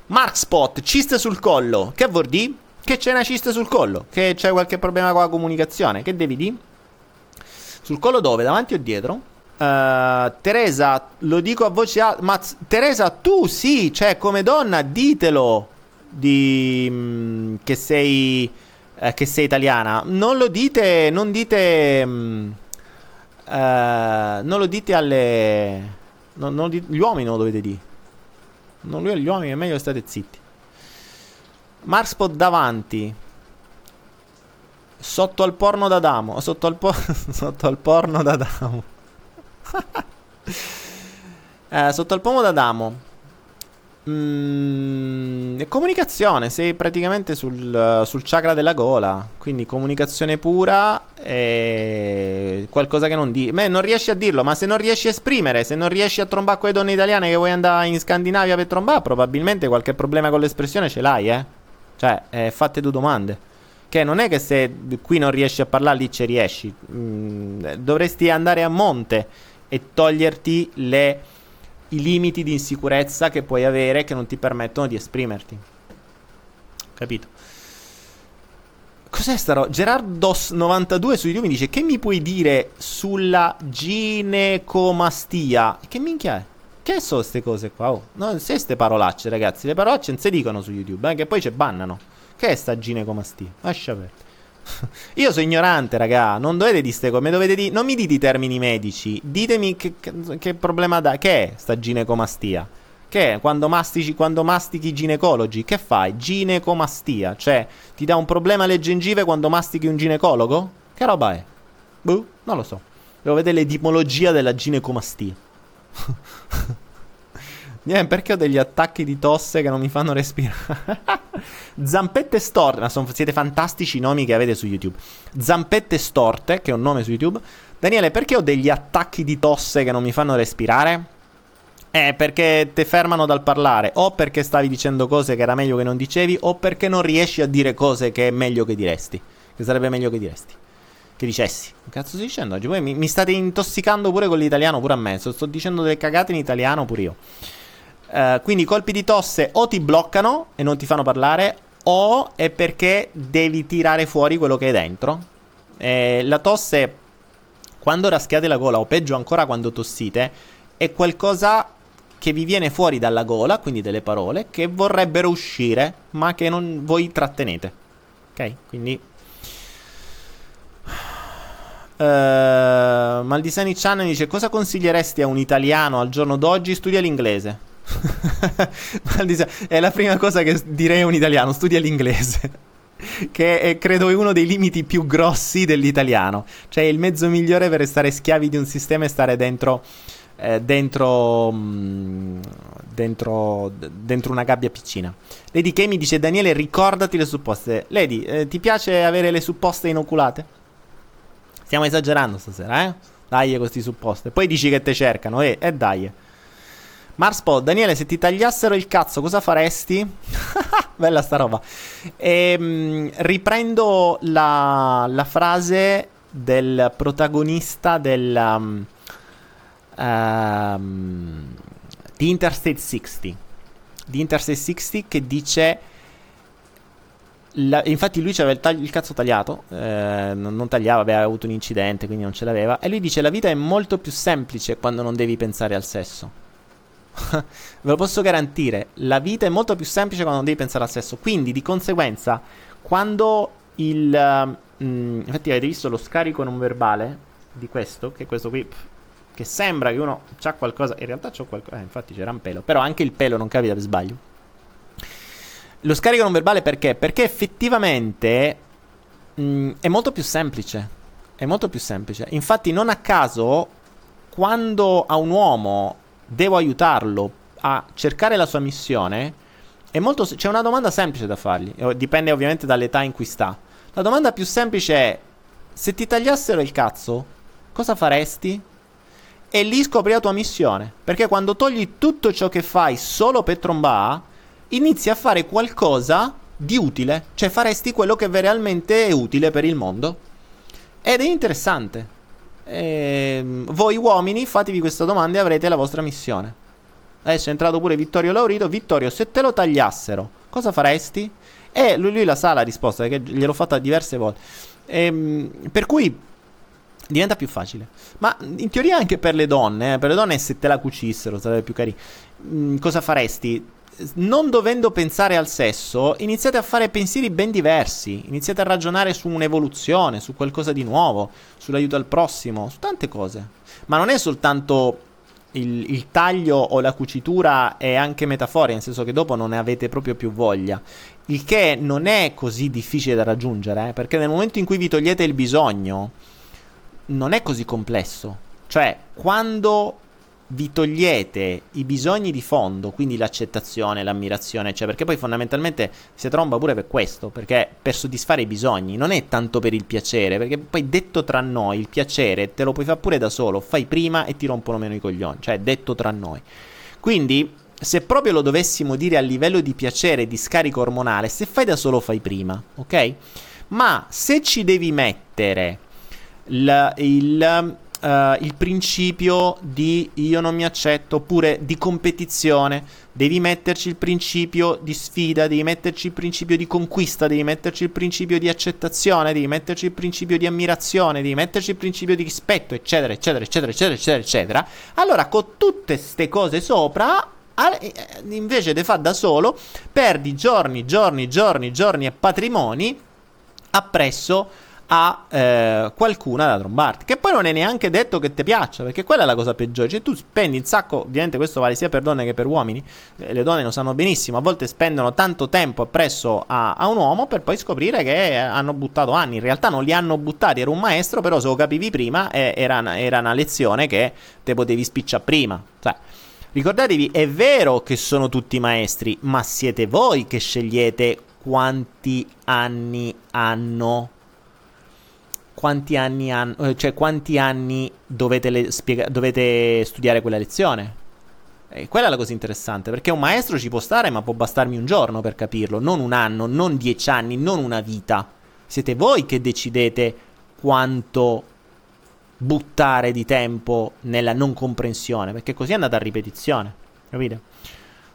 Mark Spot, ciste sul collo. Che vuol dire? Che c'è una cista sul collo, che c'è qualche problema con la comunicazione. Che devi dire? Sul collo dove? Davanti o dietro? Uh, Teresa, lo dico a voce alta. Ma Teresa, tu sì, cioè come donna, ditelo di, mh, mm, che, sei, eh, che sei italiana. Non lo dite, non dite. Mh, mm, uh, non lo dite alle. Non, non gli uomini non lo dovete dire. Non agli uomini, è meglio state zitti. Marspot davanti. Sotto al porno d'Adamo. Sotto al, po- sotto al porno d'Adamo. eh, sotto al pomo d'Adamo. Mm, comunicazione, sei praticamente sul, sul chakra della gola. Quindi comunicazione pura e qualcosa che non di. Beh, non riesci a dirlo, ma se non riesci a esprimere, se non riesci a trombare con le donne italiane che vuoi andare in Scandinavia per trombare, probabilmente qualche problema con l'espressione ce l'hai, eh. Cioè, eh, fate due domande. Che non è che se qui non riesci a parlare, lì ci riesci. Mm, dovresti andare a monte e toglierti le, i limiti di insicurezza che puoi avere che non ti permettono di esprimerti. Capito? Cos'è sta roba? Gerardos92 su YouTube mi dice che mi puoi dire sulla ginecomastia? Che minchia è? Che sono queste cose qua? Oh, non se queste parolacce, ragazzi. Le parolacce non si dicono su YouTube, eh, che poi ci bannano. Che è sta ginecomastia? Lascia perdere. Io sono ignorante, raga. Non dovete dire queste cose. Dovete di... Non mi dite i termini medici. Ditemi che, che, che problema da. Che è sta ginecomastia? Che è? Quando mastici, quando mastichi ginecologi, che fai? Ginecomastia. Cioè, ti dà un problema alle gengive quando mastichi un ginecologo? Che roba è? Boh, non lo so. Devo vedere l'etimologia della ginecomastia. Niente, perché ho degli attacchi di tosse che non mi fanno respirare. Zampette storte, ma son, siete fantastici i nomi che avete su YouTube. Zampette storte, che è un nome su YouTube. Daniele, perché ho degli attacchi di tosse che non mi fanno respirare? Eh, perché ti fermano dal parlare, o perché stavi dicendo cose che era meglio che non dicevi, o perché non riesci a dire cose che è meglio che diresti. Che sarebbe meglio che diresti che dicessi. Che cazzo sto dicendo oggi? Voi mi, mi, state intossicando pure con l'italiano, pure a me. Sto dicendo delle cagate in italiano pure io. Uh, quindi colpi di tosse o ti bloccano e non ti fanno parlare, o è perché devi tirare fuori quello che è dentro. Eh, la tosse, quando raschiate la gola, o peggio ancora quando tossite, è qualcosa che vi viene fuori dalla gola, quindi delle parole, che vorrebbero uscire, ma che non voi trattenete. Ok? Quindi Uh, Maldisani Chan dice: Cosa consiglieresti a un italiano al giorno d'oggi? Studia l'inglese. è la prima cosa che direi a un italiano: studia l'inglese. che è, credo è uno dei limiti più grossi dell'italiano. Cioè, il mezzo migliore per restare schiavi di un sistema è stare dentro. Eh, dentro, mh, dentro, dentro, una gabbia piccina. Lady K dice: Daniele, ricordati le supposte. Lady, eh, ti piace avere le supposte inoculate? Stiamo esagerando stasera, eh? Dai questi supposti. Poi dici che te cercano, eh, e eh, dai. Marspo, Daniele, se ti tagliassero il cazzo, cosa faresti? Bella sta roba. Ehm, riprendo la, la, frase del protagonista del... Um, um, di Interstate 60. Di Interstate 60 che dice... La, infatti lui aveva il, tagli, il, cazzo tagliato, eh, non, non, tagliava, aveva avuto un incidente, quindi non ce l'aveva. E lui dice la vita è molto più semplice quando non devi pensare al sesso. Ve lo posso garantire, la vita è molto più semplice quando non devi pensare al sesso. Quindi, di conseguenza, quando il... Uh, infatti avete visto lo scarico non verbale di questo, che è questo qui, che sembra che uno c'ha qualcosa, in realtà c'ho qualcosa, eh, infatti c'era un pelo, però anche il pelo non capita per sbaglio. Lo scarico non verbale perché? Perché effettivamente mh, è molto più semplice. È molto più semplice. Infatti, non a caso, quando a un uomo devo aiutarlo a cercare la sua missione, molto, c'è una domanda semplice da fargli. Dipende ovviamente dall'età in cui sta. La domanda più semplice è: se ti tagliassero il cazzo, cosa faresti? E lì scopri la tua missione. Perché quando togli tutto ciò che fai solo per trombà, inizi a fare qualcosa di utile. Cioè faresti quello che realmente è utile per il mondo. Ed è interessante. E ehm, voi uomini fatevi questa domanda e avrete la vostra missione. Adesso è entrato pure Vittorio Laurito. Vittorio, se te lo tagliassero, cosa faresti? E lui, lui la sa la risposta, perché gliel'ho fatta diverse volte. E, ehm, per cui diventa più facile. Ma in teoria anche per le donne, eh, per le donne se te la cucissero sarebbe più carino. Mm, cosa faresti? Non dovendo pensare al sesso, iniziate a fare pensieri ben diversi, iniziate a ragionare su un'evoluzione, su qualcosa di nuovo, sull'aiuto al prossimo, su tante cose. Ma non è soltanto il, il, taglio o la cucitura è anche metaforica, nel senso che dopo non ne avete proprio più voglia. Il che non è così difficile da raggiungere, eh, perché nel momento in cui vi togliete il bisogno, non è così complesso. Cioè, quando vi togliete i bisogni di fondo, quindi l'accettazione, l'ammirazione, cioè perché poi fondamentalmente si tromba pure per questo, perché per soddisfare i bisogni non è tanto per il piacere, perché poi detto tra noi il piacere te lo puoi fare pure da solo, fai prima e ti rompono meno i coglioni, cioè detto tra noi. Quindi se proprio lo dovessimo dire a livello di piacere, di scarico ormonale, se fai da solo fai prima, ok? Ma se ci devi mettere il, il uh, il principio di io non mi accetto, oppure di competizione, devi metterci il principio di sfida, devi metterci il principio di conquista, devi metterci il principio di accettazione, devi metterci il principio di ammirazione, devi metterci il principio di rispetto, eccetera, eccetera, eccetera, eccetera, eccetera, eccetera. Allora, con tutte queste cose sopra, eh, invece di fare da solo, perdi giorni, giorni, giorni, giorni e patrimoni appresso a eh, qualcuna da trombarti. Che poi non è neanche detto che ti piaccia, perché quella è la cosa peggiore. Cioè, tu spendi un sacco, ovviamente questo vale sia per donne che per uomini. Eh, le donne lo sanno benissimo, a volte spendono tanto tempo appresso a, a, un uomo per poi scoprire che hanno buttato anni. In realtà non li hanno buttati, era un maestro, però se lo capivi prima, eh, era, era, una lezione che te potevi spicciare prima. Cioè, ricordatevi, è vero che sono tutti maestri, ma siete voi che scegliete quanti anni hanno quanti anni hanno, eh, cioè quanti anni dovete, spiega- dovete studiare quella lezione. E quella è la cosa interessante, perché un maestro ci può stare, ma può bastarmi un giorno per capirlo, non un anno, non dieci anni, non una vita. Siete voi che decidete quanto buttare di tempo nella non comprensione, perché così è andata a ripetizione, capite?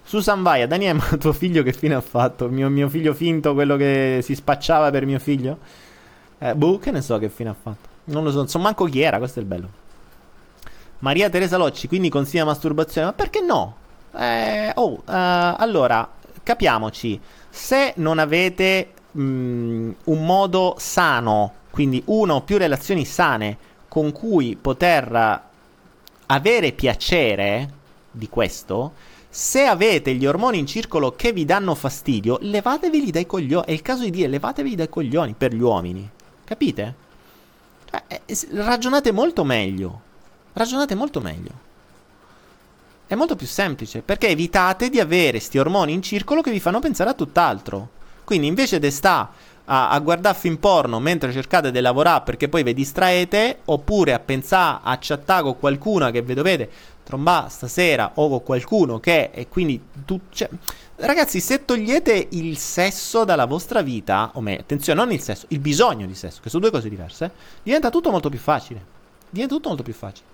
Susan Vaia, Daniele, ma tuo figlio che fine ha fatto? Mio, mio figlio finto, quello che si spacciava per mio figlio? Eh, boh, che ne so che fine ha fatto. Non lo so, non so manco chi era, questo è il bello. Maria Teresa Locci, quindi consiglia masturbazione, ma perché no? Eh, oh, uh, allora, capiamoci, se non avete um, un modo sano, quindi una o più relazioni sane con cui poter avere piacere di questo, se avete gli ormoni in circolo che vi danno fastidio, levateveli dai coglioni. È il caso di dire levateveli dai coglioni per gli uomini. Capite? Cioè, eh, ragionate molto meglio. Ragionate molto meglio. È molto più semplice perché evitate di avere sti ormoni in circolo che vi fanno pensare a tutt'altro. Quindi invece di sta a, a guardare film porno mentre cercate di lavorare perché poi vi distraete, oppure a pensare a chattare con qualcuno che vi dovete trombare stasera o con qualcuno che e quindi tu, cioè, Ragazzi, se togliete il sesso dalla vostra vita, o meglio, attenzione, non il sesso, il bisogno di sesso, che sono due cose diverse, diventa tutto molto più facile. Diventa tutto molto più facile.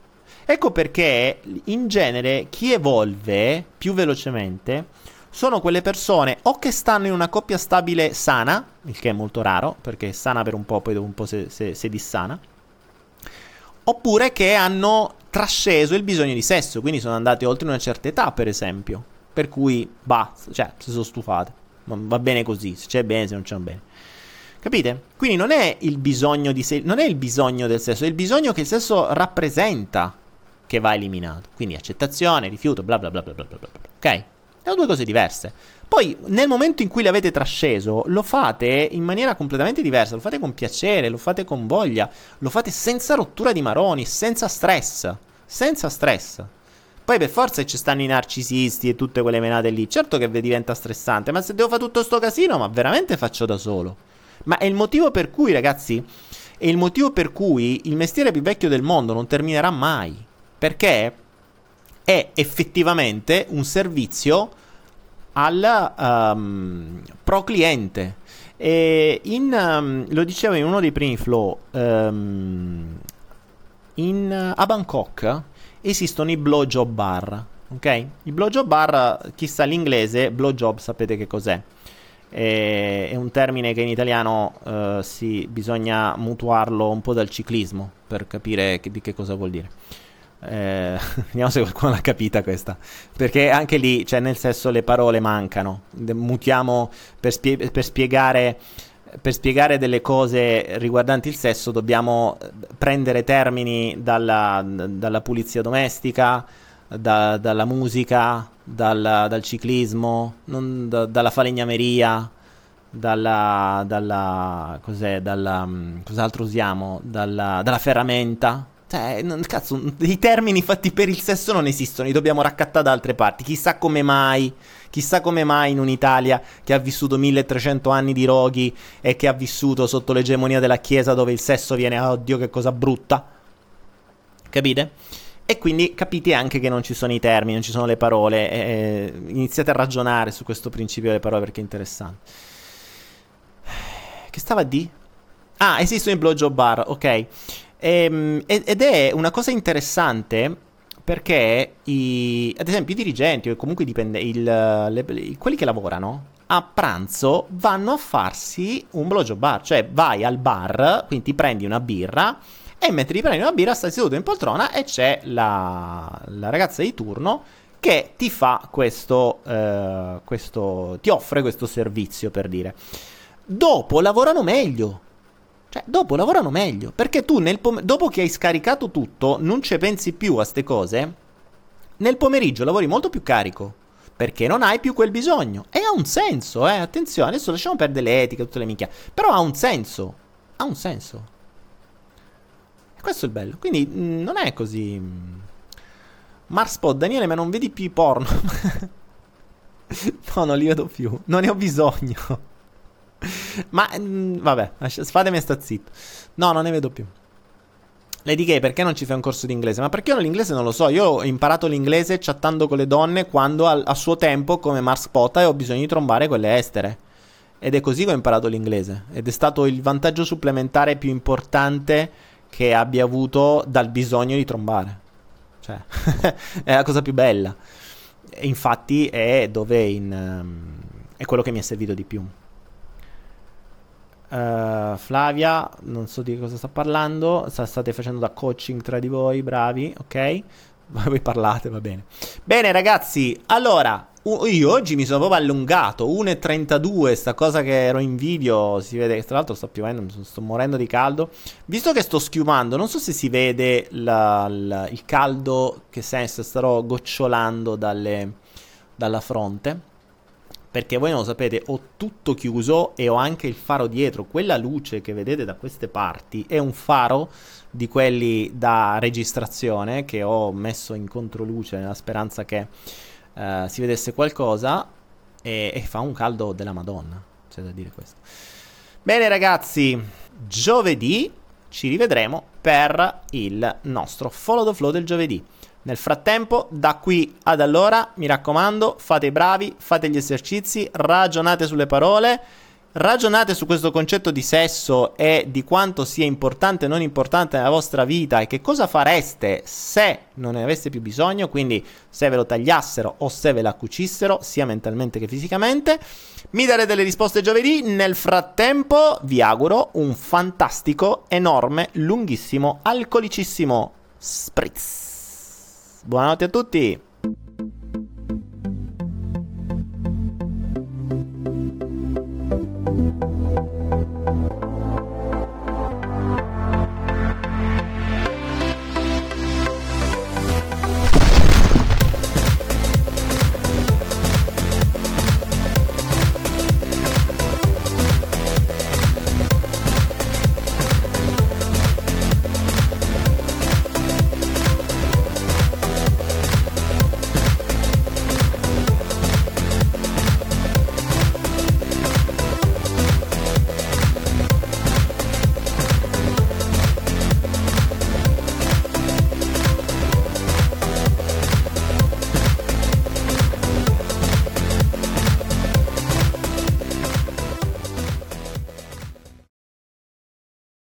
Ecco perché in genere chi evolve più velocemente sono quelle persone o che stanno in una coppia stabile sana, il che è molto raro, perché è sana per un po', poi dopo un po' si, si, si dissana, oppure che hanno trasceso il bisogno di sesso, quindi sono andati oltre una certa età, per esempio, per cui basta, cioè, si sono stufate, va bene così, se c'è bene, se non c'è bene. Capite? Quindi non è il bisogno se- non è il bisogno del sesso, è il bisogno che il sesso rappresenta che va eliminato. Quindi accettazione, rifiuto, bla bla bla bla bla bla. Ok? Sono due cose diverse. Poi, nel momento in cui l'avete trasceso, lo fate in maniera completamente diversa. Lo fate con piacere, lo fate con voglia, lo fate senza rottura di maroni, senza stress. Senza stress. Poi per forza ci stanno i narcisisti e tutte quelle menate lì. Certo che diventa stressante, ma se devo fare tutto sto casino, ma veramente faccio da solo. Ma è il motivo per cui, ragazzi, è il motivo per cui il mestiere più vecchio del mondo non terminerà mai. Perché è effettivamente un servizio al um, pro cliente. E in, um, lo dicevo in uno dei primi flow, um, in, a Bangkok esistono i blowjob bar. Ok? I blowjob bar, chi sa l'inglese, blowjob sapete che cos'è. È, è un termine che in italiano uh, si, bisogna mutuarlo un po' dal ciclismo per capire che, di che cosa vuol dire. Eh, vediamo se qualcuno l'ha capita questa. Perché anche lì, cioè nel senso, le parole mancano. Mutiamo per, spie- per, spiegare, per spiegare delle cose riguardanti il sesso, dobbiamo prendere termini dalla, dalla pulizia domestica, da, dalla musica, dal, dal ciclismo, da, dalla falegnameria. Dalla, dalla, cos'è, dalla, cos'altro usiamo? Dalla, dalla ferramenta, cioè, non, cazzo, i termini fatti per il sesso non esistono, li dobbiamo raccattare da altre parti. Chissà come mai, chissà come mai in un'Italia che ha vissuto 1300 anni di roghi e che ha vissuto sotto l'egemonia della Chiesa dove il sesso viene, oh Dio che cosa brutta. Capite? E quindi capite anche che non ci sono i termini, non ci sono le parole. Eh, iniziate a ragionare su questo principio delle parole perché è interessante. Che stava a di? Ah, esistono i blowjob bar, ok. Ehm, ed è una cosa interessante perché i, ad esempio i dirigenti o comunque dipende, il, le, quelli che lavorano a pranzo vanno a farsi un blowjob bar, cioè vai al bar, quindi ti prendi una birra e mentre ti prendi una birra stai seduto in poltrona e c'è la, la ragazza di turno che ti fa questo, eh, questo, ti offre questo servizio per dire. Dopo lavorano meglio cioè, dopo lavorano meglio. Perché tu, pom- dopo che hai scaricato tutto, non ci pensi più a ste cose. Nel pomeriggio lavori molto più carico. Perché non hai più quel bisogno. E ha un senso, eh. Attenzione, adesso lasciamo perdere l'etica, tutte le minchia. Però ha un senso. Ha un senso. E questo è il bello. Quindi mh, mm, non è così. Mm. Marspot, Daniele, ma non vedi più i porno? no, non li vedo più. Non ne ho bisogno. Ma mh, mm, vabbè, fatemi sta zitto. No, non ne vedo più. Lady Gay, perché non ci fai un corso di inglese? Ma perché io l'inglese non lo so. Io ho imparato l'inglese chattando con le donne quando a, a suo tempo, come Mars Pota, ho bisogno di trombare quelle estere. Ed è così che ho imparato l'inglese. Ed è stato il vantaggio supplementare più importante che abbia avuto dal bisogno di trombare. Cioè, è la cosa più bella. E infatti è dove in... Um, è quello che mi è servito di più. Uh, Flavia, non so di cosa sta parlando. Sta, state facendo da coaching tra di voi, bravi, ok? Voi parlate, va bene. Bene, ragazzi, allora. io oggi mi sono proprio allungato 1,32. Sta cosa che ero in video. Si vede che tra l'altro sto piovendo. Sto morendo di caldo. Visto che sto schiumando, non so se si vede la, la, il caldo che senso starò gocciolando dalle, dalla fronte perché voi non lo sapete, ho tutto chiuso e ho anche il faro dietro. Quella luce che vedete da queste parti è un faro di quelli da registrazione che ho messo in controluce nella speranza che uh, si vedesse qualcosa e, e fa un caldo della Madonna, c'è da dire questo. Bene ragazzi, giovedì ci rivedremo per il nostro follow the flow del giovedì. Nel frattempo, da qui ad allora, mi raccomando, fate i bravi, fate gli esercizi, ragionate sulle parole ragionate su questo concetto di sesso e di quanto sia importante o non importante nella vostra vita e che cosa fareste se non ne aveste più bisogno, quindi se ve lo tagliassero o se ve la cucissero, sia mentalmente che fisicamente. Mi darete le risposte giovedì. Nel frattempo vi auguro un fantastico, enorme, lunghissimo, alcolicissimo spritz. Buonanotte a tutti!